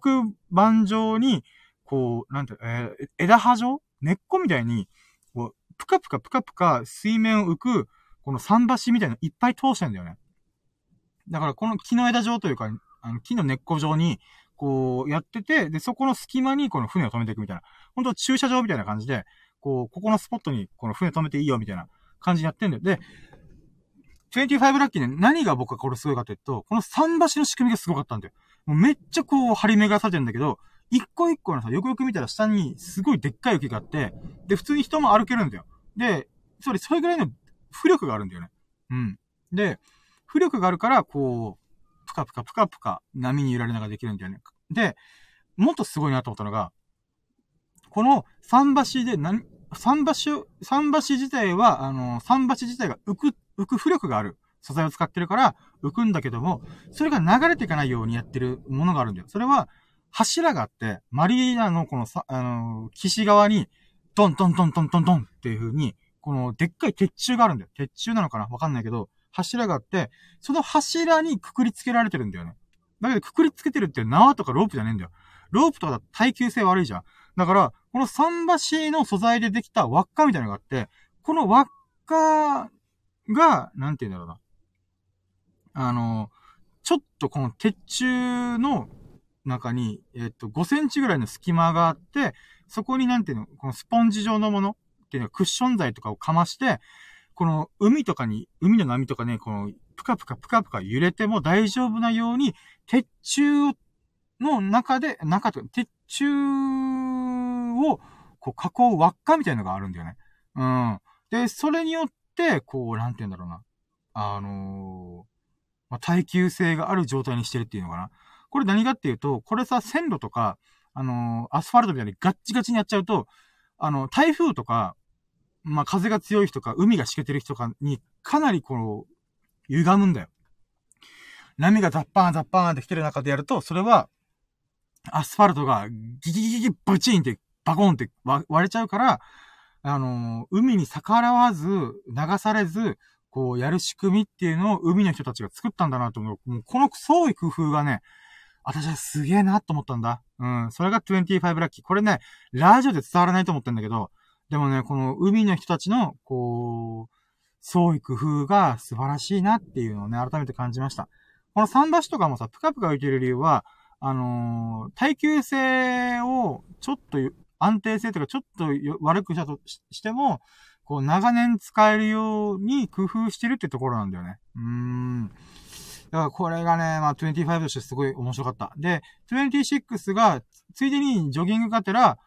板状に、こう、なんて、えー、枝葉状？根っこみたいに、こう、ぷかぷかぷかぷか水面を浮く、この桟橋みたいなのいっぱい通してんだよね。だからこの木の枝状というか、あの木の根っこ状に、こうやってて、で、そこの隙間にこの船を止めていくみたいな。本当駐車場みたいな感じで、こう、ここのスポットにこの船止めていいよみたいな感じにやってんだよ。で、25ラッキーね、何が僕はこれすごいかというと、この桟橋の仕組みがすごかったんだよ。もうめっちゃこう、張り目がされてるんだけど、一個一個のさ、よくよく見たら下にすごいでっかい雪があって、で、普通に人も歩けるんだよ。で、それ、それぐらいの浮力があるんだよね。うん。で、浮力があるから、こう、ぷかぷかぷかぷか波に揺られながらできるんだよね。で、もっとすごいなと思ったのが、この桟橋で何、桟橋、桟橋自体は、あの、桟橋自体が浮く、浮く浮力がある素材を使ってるから浮くんだけども、それが流れていかないようにやってるものがあるんだよ。それは、柱があって、マリーナのこのさ、あの、岸側に、トントントントントントンっていう風に、このでっかい鉄柱があるんだよ。鉄柱なのかな？わかんないけど、柱があって、その柱にくくりつけられてるんだよね。だけどくくりつけてるって縄とかロープじゃねえんだよ。ロープとかだと耐久性悪いじゃん。だから、この桟橋の素材でできた輪っかみたいなのがあって、この輪っかが、なんて言うんだろうな。あの、ちょっとこの鉄柱の中に、えっと、5センチぐらいの隙間があって、そこになんていうの、このスポンジ状のものっていうのはクッション材とかをかまして、この海とかに、海の波とかね、この、ぷかぷかぷかぷか揺れても大丈夫なように、鉄柱の中で、中とか、鉄柱を、こう、囲う輪っかみたいなのがあるんだよね。うん。で、それによって、こう、なんて言うんだろうな。あのー、まあ、耐久性がある状態にしてるっていうのかな。これ何かっていうと、これさ、線路とか、あのー、アスファルトみたいにガッチガチにやっちゃうと、あの、台風とか、まあ、風が強い人か、海がしけてる人かに、かなりこの、歪むんだよ。波がザッパーンザッパーンって来てる中でやると、それは、アスファルトがギギギギバチーンってバコンって割れちゃうから、あのー、海に逆らわず、流されず、こう、やる仕組みっていうのを海の人たちが作ったんだなと思う。もうこの創意工夫がね、私はすげえなと思ったんだ。うん。それが25ラッキー。これね、ラジオで伝わらないと思ってんだけど、でもね、この海の人たちの、こう、創意工夫が素晴らしいなっていうのをね、改めて感じました。この桟橋とかもさ、ぷかぷか浮いてる理由は、あのー、耐久性をちょっと安定性とかちょっと悪くしたとしても、こう長年使えるように工夫してるってところなんだよね。うーん。だからこれがね、まあ25としてすごい面白かった。で、26が、ついでにジョギングがてら、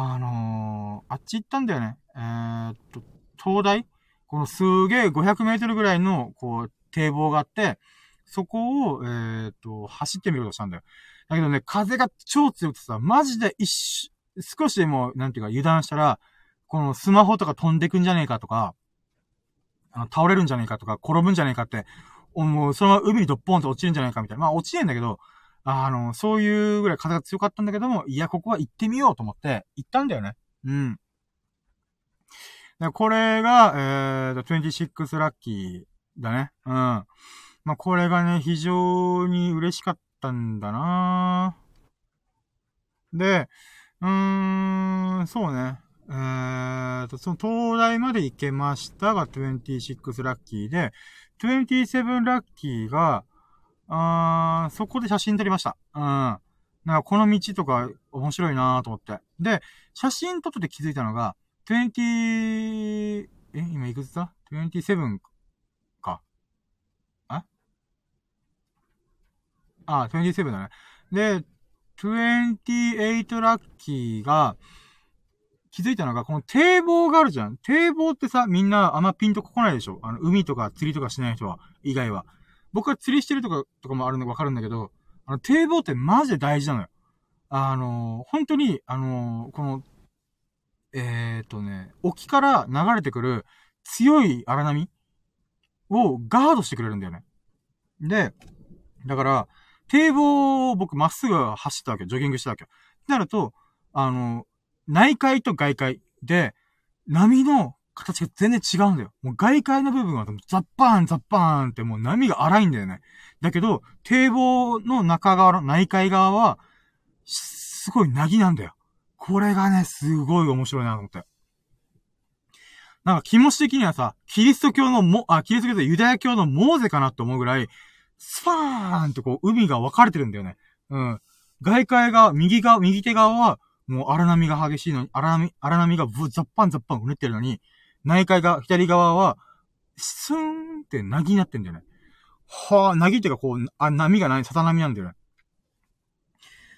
あのー、あっち行ったんだよね。えー、っと、東大このすげえ500メートルぐらいの、こう、堤防があって、そこを、えー、っと、走ってみようとしたんだよ。だけどね、風が超強くてさ、マジで一瞬、少しでも、なんていうか、油断したら、このスマホとか飛んでくんじゃねえかとか、あの、倒れるんじゃねえかとか、転ぶんじゃねえかって、もう、そのまま海にドッポンと落ちるんじゃないかみたいな。まあ、落ちねえんだけど、あの、そういうぐらい風が強かったんだけども、いや、ここは行ってみようと思って、行ったんだよね。うん。でこれが、えーと、26ラッキーだね。うん。まあ、これがね、非常に嬉しかったんだなで、うーん、そうね。えーと、その東大まで行けましたが26ラッキーで、27ラッキーが、あーそこで写真撮りました。うん。なんかこの道とか面白いなーと思って。で、写真撮ってて気づいたのが、20、え、今いくつだ ?27 か。ああ、27だね。で、28ラッキーが、気づいたのが、この堤防があるじゃん。堤防ってさ、みんなあんまピンとこないでしょ？あの、海とか釣りとかしない人は、以外は。僕は釣りしてるとか、とかもあるのがわかるんだけど、あの、堤防ってマジで大事なのよ。あの本当に、あのこの、えー、っとね、沖から流れてくる強い荒波をガードしてくれるんだよね。で、だから、堤防を僕まっすぐ走ったわけジョギングしたわけよ。なると、あの、内海と外海で、波の形が全然違うんだよ。もう外海の部分はザッパーンザッパーンってもう波が荒いんだよね。だけど、堤防の中側の内海側は、すごいなぎなんだよ。これがね、すごい面白いなと思って。なんか気持ち的にはさ、キリスト教のも、あ、キリスト教でユダヤ教のモーゼかなって思うぐらい、スパーンってこう、海が分かれてるんだよね。うん。外界が、右側、右手側は、もう荒波が激しいのに、荒波、荒波がブザッパンザッパンうねってるのに、内海が、左側は、スーンってなぎになってんだよね。はぁ、なぎっていうかこう、あ、波がない、ささ波なんだよね。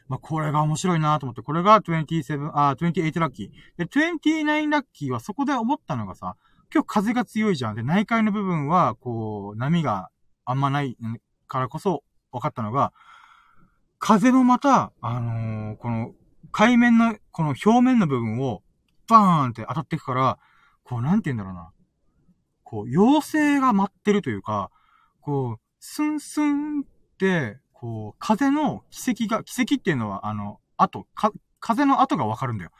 まあ、これが面白いなと思って、これが27、あ、28ラッキー。で、29ラッキーはそこで思ったのがさ、今日風が強いじゃん。で、内海の部分は、こう、波があんまないからこそ分かったのが、風もまた、あのー、この、海面の、この表面の部分を、バーンって当たっていくから、こう、なんて言うんだろうな。こう、妖精が舞ってるというか、こう、スンスンって、こう、風の奇跡が、奇跡っていうのは、あの、後、か、風の後がわかるんだよ。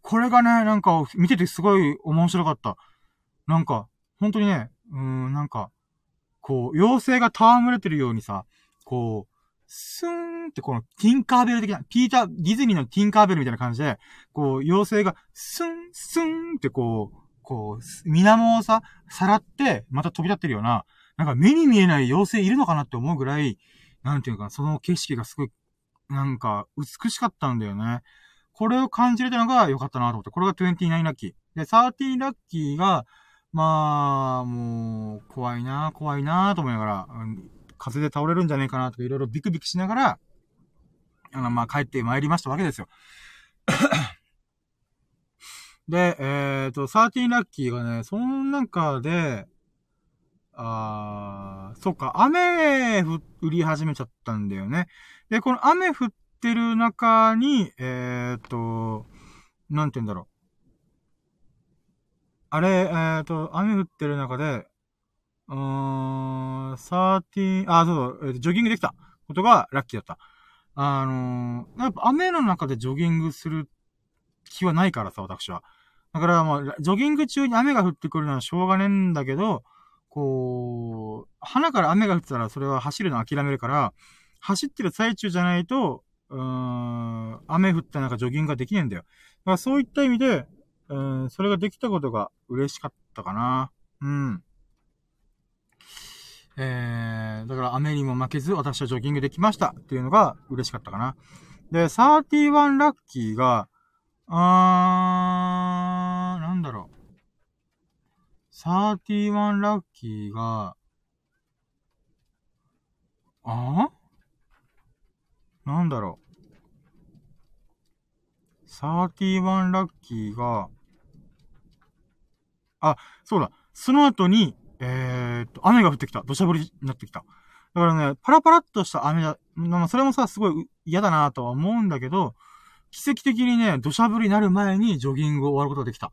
これがね、なんか、見ててすごい面白かった。なんか、本当にね、うーん、なんか、こう、妖精が戯れてるようにさ、こう、スーンってこのティンカーベル的な、ピーター、ディズニーのティンカーベルみたいな感じで、こう、妖精がスン、スンってこう、こう、水面をさ、さらって、また飛び立ってるような、なんか目に見えない妖精いるのかなって思うぐらい、なんていうか、その景色がすごい、なんか、美しかったんだよね。これを感じれたのが良かったなと思って。これが29ラッキー。で、13ラッキーが、まあ、もう、怖いな怖いなと思いながら、風で倒れるんじゃねえかなとかいろいろビクビクしながら、あの、まあ、帰って参りましたわけですよ。で、えっ、ー、と、13ラッキーがね、その中で、あー、そっか、雨降り始めちゃったんだよね。で、この雨降ってる中に、えっ、ー、と、なんて言うんだろう。あれ、えっ、ー、と、雨降ってる中で、うーん、13、あ、そうそう、ジョギングできたことがラッキーだった。あのー、やっぱ雨の中でジョギングする気はないからさ、私は。だからもう、ジョギング中に雨が降ってくるのはしょうがねえんだけど、こう、花から雨が降ってたらそれは走るの諦めるから、走ってる最中じゃないと、うん、雨降った中ジョギングができねえんだよ。だからそういった意味で、うん、それができたことが嬉しかったかな。うん。えー、だから雨にも負けず私はジョギングできましたっていうのが嬉しかったかな。で、31ラッキーが、あー、なんだろう。31ラッキーが、あ？なんだろう。31ラッキーが、あ、そうだ。その後に、えー、っと、雨が降ってきた。土砂降りになってきた。だからね、パラパラっとした雨だ、まあ、それもさ、すごい嫌だなとは思うんだけど、奇跡的にね、土砂降りになる前にジョギングを終わることができた。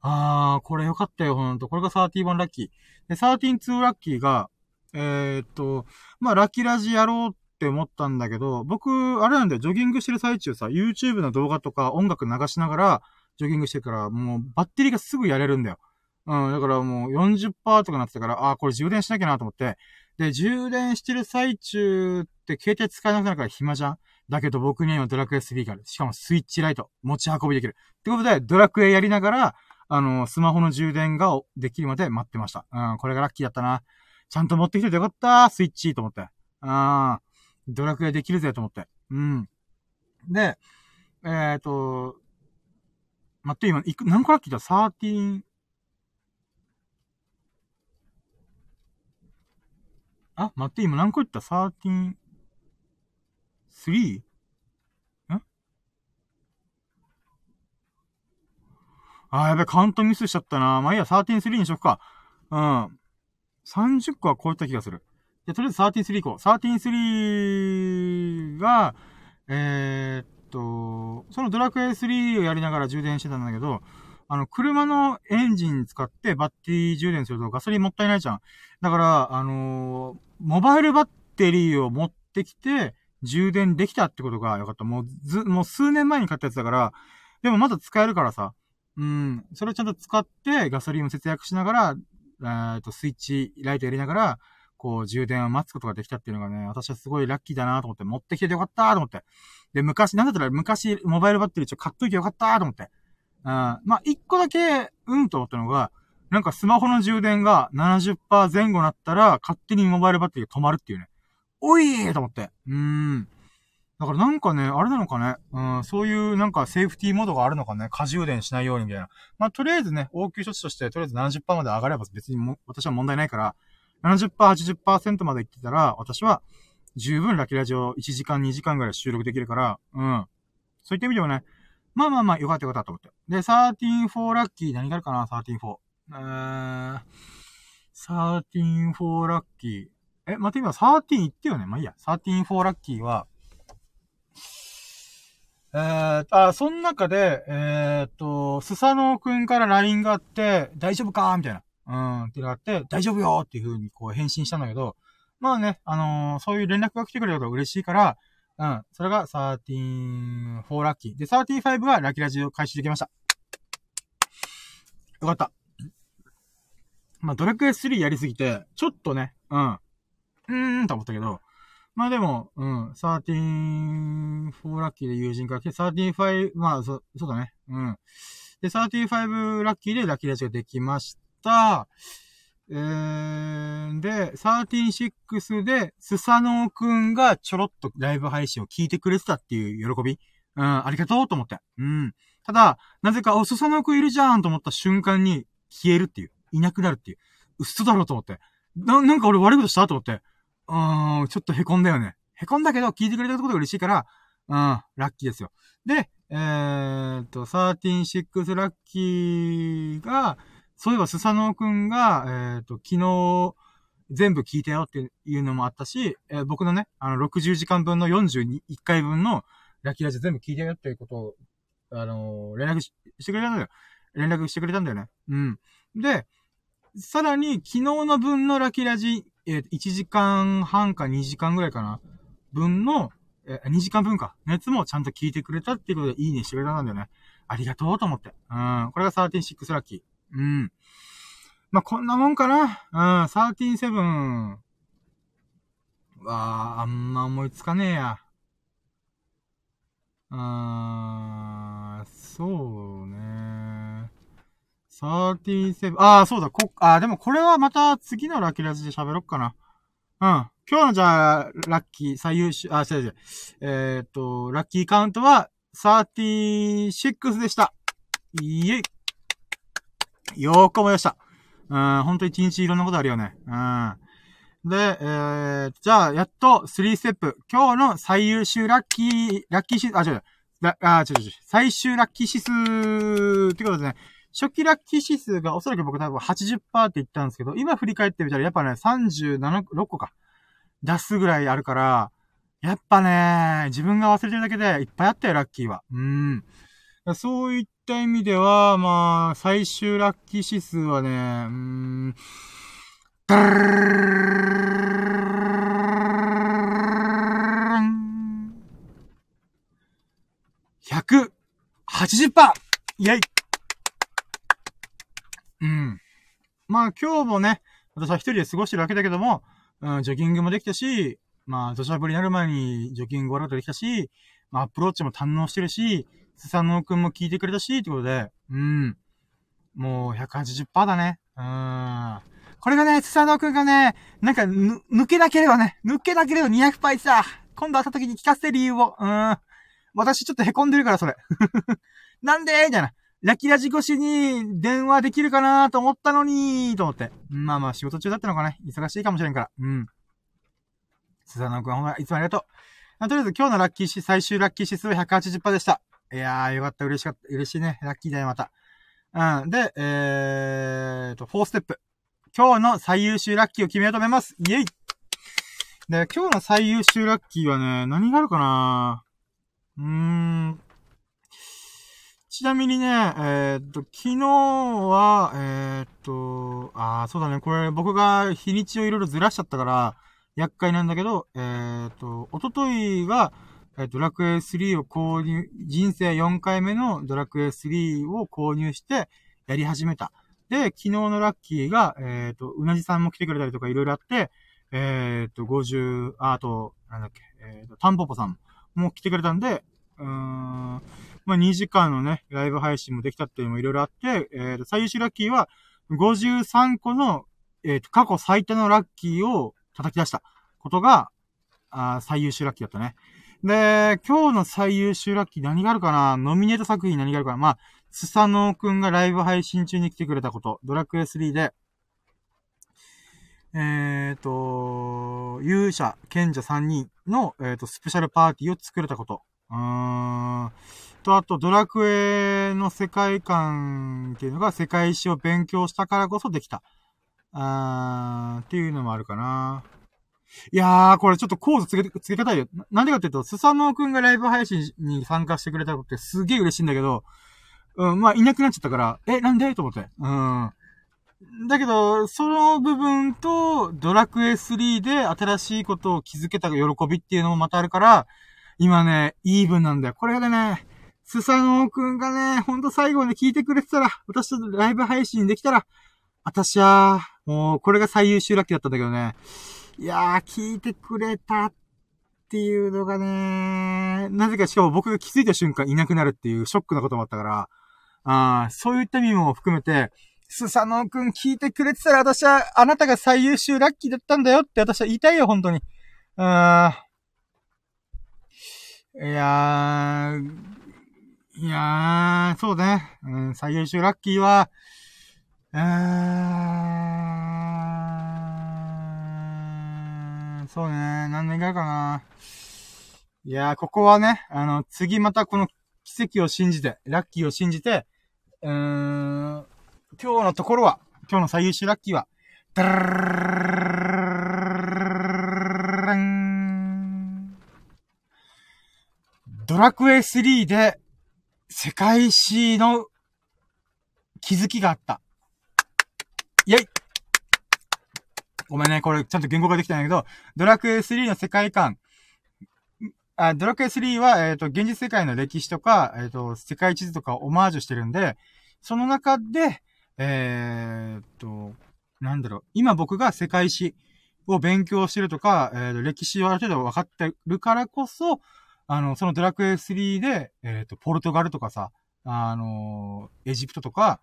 あー、これよかったよ、ほんと。これが31ラッキー。で、132ラッキーが、えー、っと、まあ、ラッキーラジやろうって思ったんだけど、僕、あれなんだよ、ジョギングしてる最中さ、YouTube の動画とか音楽流しながら、ジョギングしてるから、もうバッテリーがすぐやれるんだよ。うん、だからもう40%とかなってたから、あー、これ充電しなきゃなと思って。で、充電してる最中って携帯使えなくなるから暇じゃん？だけど僕には今ドラクエ3がある。しかもスイッチライト。持ち運びできる。ってことで、ドラクエやりながら、あの、スマホの充電ができるまで待ってました。うん、これがラッキーだったな。ちゃんと持ってきててよかったスイッチと思って。あー、ドラクエできるぜと思って。うん。で、えっ、と、待って、今、いく、何個ラッキーだ ?13、あ、待って、今何個言った ?13、3? あー、やべ、カウントミスしちゃったな。まあいいや、13-3にしよっか。うん。30個は超えた気がする。で、とりあえず13-3行こう。13-3が、えー、っと、そのドラクエ3をやりながら充電してたんだけど、あの、車のエンジン使ってバッテリー充電するとガソリンもったいないじゃん。だから、あのー、モバイルバッテリーを持ってきて、充電できたってことがよかった。もうず、もう数年前に買ったやつだから、でもまだ使えるからさ。うん。それをちゃんと使ってガソリンを節約しながら、え、っと、スイッチ、ライトやりながら、こう、充電を待つことができたっていうのがね、私はすごいラッキーだなと思って、持ってきててよかったと思って。で、昔、なんだったら昔、モバイルバッテリーちょ買っといてよかったと思って。うん。まあ、一個だけ、うんと思ったのが、なんかスマホの充電が70%前後なったら、勝手にモバイルバッテリーが止まるっていうね。おいーと思って。うーん。だからなんかね、あれなのかね、うん、そういうなんかセーフティーモードがあるのかね、過充電しないようにみたいな。まあ、とりあえずね、応急処置として、とりあえず70%まで上がれば別にも、私は問題ないから、70%、80%まで行ってたら、私は十分ラキラジオ1時間、2時間ぐらい収録できるから、うん。そういった意味ではね、まあまあまあ、よかったよかったと思って。で、13-4ラッキー、何があるかな ?13-4。えー、13-4ラッキー。え、待って今、13言ってよね。まあいいや。13-4ラッキーは、えー、あ、その中で、えー、っと、スサノオくんから LINE があって、大丈夫かみたいな。うん、っていうのがあって、大丈夫よっていう風にこう返信したんだけど、まあね、あのー、そういう連絡が来てくれると嬉しいから、うん、それが13、4ラッキー。で、35はラキラジオ開始できました。よかった。まあ、ドラクエ3やりすぎて、ちょっとね、うん、うーんと思ったけど、まあでも、うん、13、4ラッキーで友人から来て、35、まあ、そ、そうだね。うん。で、35ラッキーでラッキーラジオできました。えー、で、136で、スサノーくんがちょろっとライブ配信を聞いてくれてたっていう喜び。うん、ありがとうと思って。うん。ただ、なぜか、お、スサノーくんいるじゃんと思った瞬間に消えるっていう。いなくなるっていう。嘘だろうと思って。な、なんか俺悪いことしたと思って。うん、ちょっと凹んだよね。凹んだけど、聞いてくれたことが嬉しいから、うん、ラッキーですよ。で、えー、っと、136ラッキーが、そういえばスサノオくんが、えー、っと、昨日、全部聞いたよっていうのもあったし、えー、僕のね、あの、60時間分の41回分のラッキーラジオ全部聞いたよっていうことを、あのー、連絡してくれたんだよ。連絡してくれたんだよね。うん。で、さらに、昨日の分のラッキーラジえー、1時間半か2時間ぐらいかな、分の、えー、2時間分か、熱もちゃんと聞いてくれたっていうことでいいねしてくれたんだよね。ありがとうと思って。うん。これが13.6ラッキー。うん。まあ、こんなもんかな。うん。13.7は、あんま思いつかねえや。うーん、そうね。37、ああ、そうだ、こ、ああ、でもこれはまた次のラッキーラジで喋ろっかな。うん。今日のじゃあ、ラッキー、最優秀、あ、違う違う。えー、っと、ラッキーカウントは36でした。イエイ。よーく思い出した。うん、ほんと一日いろんなことあるよね。うん。で、えー、じゃあ、やっと3ステップ。今日の最優秀ラッキー、ラッキー指数、あ、違う違う、あ、違う違う、最終ラッキー指数ってことですね、初期ラッキー指数がおそらく僕多分80%って言ったんですけど、今振り返ってみたらやっぱね、37、6個か。出すぐらいあるから、やっぱね、自分が忘れてるだけでいっぱいあったよ、ラッキーは。うん。そういった意味では、まあ、最終ラッキー指数はね、うーん、ダー 180%! イェイうん。まあ今日もね、私は一人で過ごしてるわけだけども、うん、ジョギングもできたし、まあ土砂降りになる前にジョギング終わることできたし、まあアプローチも堪能してるし、スサノオくんも聞いてくれたし、ってことで、うん。もう180%だね。うん。これがね、スサノオくんがね、なんか、ぬ、抜けなければね、抜けなければ200倍さ、今度会った時に聞かせて理由を。うん。私ちょっと凹んでるから、それ。なんで？みたいな。ラキラジ越しに電話できるかなと思ったのに、と思って。まあまあ仕事中だったのかね。忙しいかもしれんから。うん。スザノくん、ほんま、いつもありがとう。とりあえず今日のラッキーし、最終ラッキー指数は180%でした。いやー、よかった、嬉しかった、嬉しいね。ラッキーだよ、また。うん。で、えーと、4ステップ。今日の最優秀ラッキーを決めようと思います。イェイで、今日の最優秀ラッキーはね、何があるかなうーん。ちなみにね、えー、っと、昨日は、えー、っと、あー、そうだね、これ僕が日にちをいろいろずらしちゃったから、厄介なんだけど、えー、っと、おとといが、えっと、ドラクエ3を購入、人生4回目のドラクエ3を購入して、やり始めた。で、昨日のラッキーが、えっ、と、うなじさんも来てくれたりとかいろいろあって、えっ、と、50、あ、あと、なんだっけ、えっ、と、タンポポさんも来てくれたんで、うーん、まあ、2時間のね、ライブ配信もできたっていうのもいろいろあって、えっ、と、最優秀ラッキーは、53個の、えっ、と、過去最多のラッキーを叩き出したことが、あ最優秀ラッキーだったね。で、今日の最優秀ラッキー何があるかな？ノミネート作品何があるかな？まあ、スサノーくんがライブ配信中に来てくれたこと、ドラクエ3で、えっ、ー、と、勇者、賢者3人の、えっ、ー、と、スペシャルパーティーを作れたこと。うーん。と、あと、ドラクエの世界観っていうのが世界史を勉強したからこそできた。あーっていうのもあるかな。いやー、これちょっとコードつけ、つけ方いよ。なんでかっていうと、スサノーくんがライブ配信に参加してくれたことってすげえ嬉しいんだけど、うん、まあ、いなくなっちゃったから、え、なんで？と思って。うん。だけど、その部分と、ドラクエ3で新しいことを気づけた喜びっていうのもまたあるから、今ね、イーブンなんだよ。これがね、スサノーくんがね、ほんと最後まで聞いてくれてたら、私とライブ配信できたら、私は、もう、これが最優秀ラッキーだったんだけどね。いやー、聞いてくれたっていうのがね、なぜかしかも僕が気づいた瞬間いなくなるっていうショックなこともあったから、あそういった意味も含めて、スサノーくん聞いてくれてたら私はあなたが最優秀ラッキーだったんだよって私は言いたいよ、本当に。あいやー、いやー、そうね。うん、最優秀ラッキーは、うーんそうね。何年ぐらいかな。いやー、ここはね、あの、次またこの奇跡を信じて、ラッキーを信じて、うーん、今日のところは、今日の最優秀ラッキーは、ダランドラクエ3で世界史の気づきがあった。イェイ。ごめんね、これちゃんと言語化できたんだけど、ドラクエ3の世界観、あドラクエ3は、えっ、ー、と、現実世界の歴史とか、えっ、ー、と、世界地図とかをオマージュしてるんで、その中で、えっ、と、なんだろう、今僕が世界史を勉強してるとか、えー、歴史をある程度分かってるからこそ、あの、そのドラクエ3で、えっ、と、ポルトガルとかさ、あの、エジプトとか、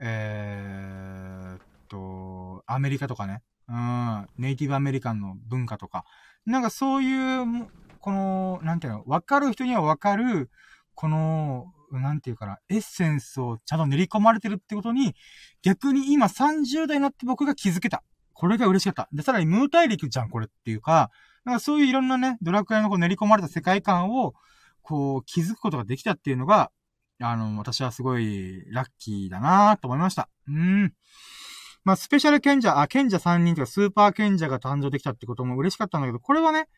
えっと、アメリカとかね、うん、ネイティブアメリカンの文化とか。なんかそういう、この、なんていうの、わかる人にはわかる、この、なんていうかな、エッセンスをちゃんと練り込まれてるってことに、逆に今30代になって僕が気づけた。これが嬉しかった。で、さらにムー大陸じゃん、これっていうか、なんかそういういろんなね、ドラクエのこう練り込まれた世界観を、こう、気づくことができたっていうのが、あの、私はすごいラッキーだなと思いました。うん。まあ、スペシャル賢者、あ、賢者3人とかスーパー賢者が誕生できたってことも嬉しかったんだけど、これはね、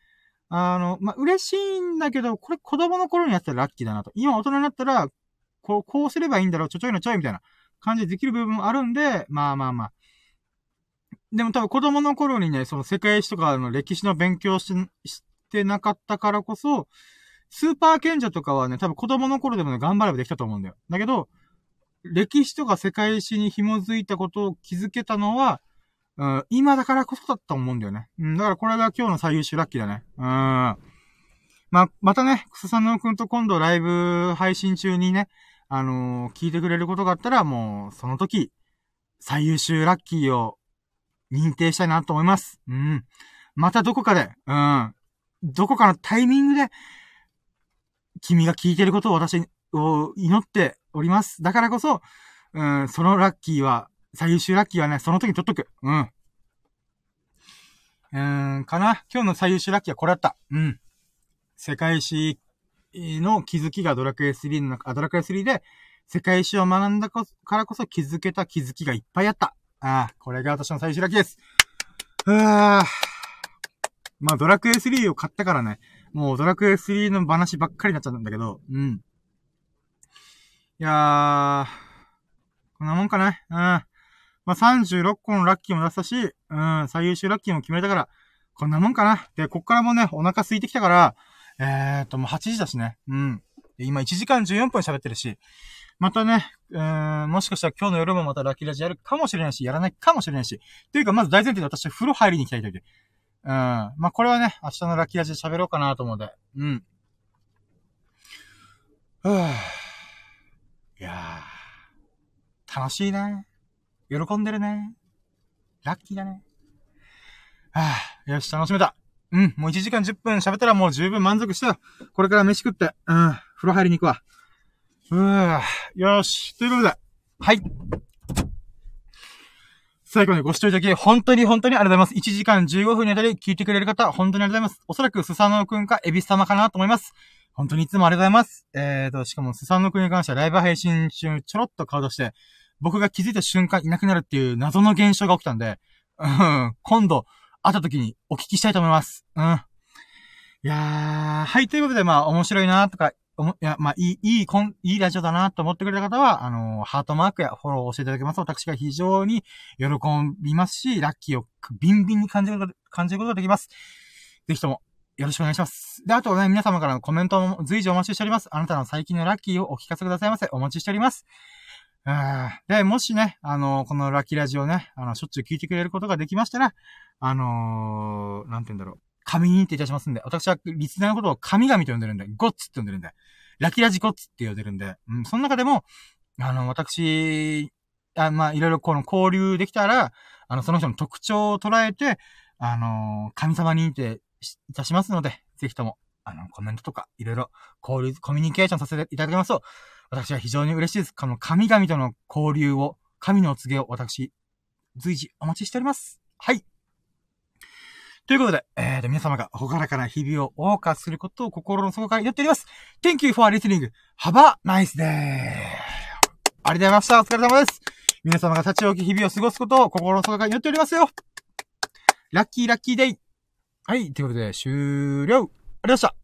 あの、まあ、嬉しいんだけど、これ子供の頃にやったらラッキーだなと。今大人になったら、こう、こうすればいいんだろう、ちょちょいのちょいみたいな感じでできる部分もあるんで、まあまあまあ。でも多分子供の頃にね、その世界史とかの歴史の勉強ししてなかったからこそ、スーパー賢者とかはね、多分子供の頃でもね、頑張ればできたと思うんだよ。だけど、歴史とか世界史に紐づいたことを気づけたのは、うん、今だからこそだったと思うんだよね。うん、だからこれが今日の最優秀ラッキーだね。うん。ま、またね、クソさんのくんと今度ライブ配信中にね、あのー、聞いてくれることがあったら、もう、その時、最優秀ラッキーを認定したいなと思います。うん。またどこかで、うん。どこかのタイミングで、君が聞いてることを私を祈っております。だからこそ、うん、そのラッキーは、最優秀ラッキーはね、その時に取っとく。うん。うーん、かな。今日の最優秀ラッキーはこれだった。うん。世界史の気づきがドラクエ3の中、ドラクエ3で、世界史を学んだからこそ気づけた気づきがいっぱいあった。ああ、これが私の最終ラッキーです。うわまあ、ドラクエ3を買ったからね、もうドラクエ3の話ばっかりになっちゃったんだけど、うん。いやー、こんなもんかな。うん。まあ、36個のラッキーも出したし、うん、最優秀ラッキーも決めたから、こんなもんかな。で、こっからもね、お腹空いてきたから、えーと、もう8時だしね。うん。今1時間14分喋ってるし、またね、うーん、もしかしたら今日の夜もまたラッキーラジやるかもしれないし、やらないかもしれないし。というか、まず大前提で私は風呂入りに行きたいという。うん。まあ、これはね、明日のラッキーラジで喋ろうかなと思うので。うん。ふぅ。いやー。楽しいね。喜んでるね。ラッキーだね。はぁ、よし、楽しめた。うん、もう1時間10分喋ったらもう十分満足したよ。これから飯食って、うん、風呂入りに行くわ。うー、よし。ということで、はい。最後にご視聴いただき、本当に本当にありがとうございます。1時間15分にあたり聞いてくれる方、本当にありがとうございます。おそらくスサノオくんかエビス様かなと思います。本当にいつもありがとうございます。えーと、しかもスサノオくんに関してはライブ配信中ちょろっと顔出して、僕が気づいた瞬間いなくなるっていう謎の現象が起きたんで、うん、今度、会った時にお聞きしたいと思います。うん。いやー、はい、ということで、まあ、面白いなとか、いや、まあ、いい、いい、こん、いいラジオだなと思ってくれた方は、あのー、ハートマークやフォローをしていただけます。私が非常に喜びますし、ラッキーをビンビンに感じること、感じることができます。ぜひとも、よろしくお願いします。で、あとね、皆様からのコメントも随時お待ちしております。あなたの最近のラッキーをお聞かせくださいませ。お待ちしております。で、もしね、あのー、このラッキーラジオね、あの、しょっちゅう聞いてくれることができましたら、あのー、なんて言うんだろう。神認定いたしますんで、私はリスナーのことを神々と呼んでるんで、ゴッツって呼んでるんで、ラキラジゴッツって呼んでるんで、うん、その中でも、あの、私、あまあ、いろいろこの交流できたら、あの、その人の特徴を捉えて、あの、神様認定いたしますので、ぜひとも、あの、コメントとか、いろいろ交流、コミュニケーションさせていただきますと、私は非常に嬉しいです。この神々との交流を、神のお告げを私、随時お待ちしております。はい。ということで、えーと、皆様がほからかな日々を謳歌することを心の底から祈っております。Thank you for listening. Have a nice day. ありがとうございました。お疲れ様です。皆様が立ち置き日々を過ごすことを心の底から祈っておりますよ。ラッキーラッキーデイ。はい、ということで、終了。ありがとうございました。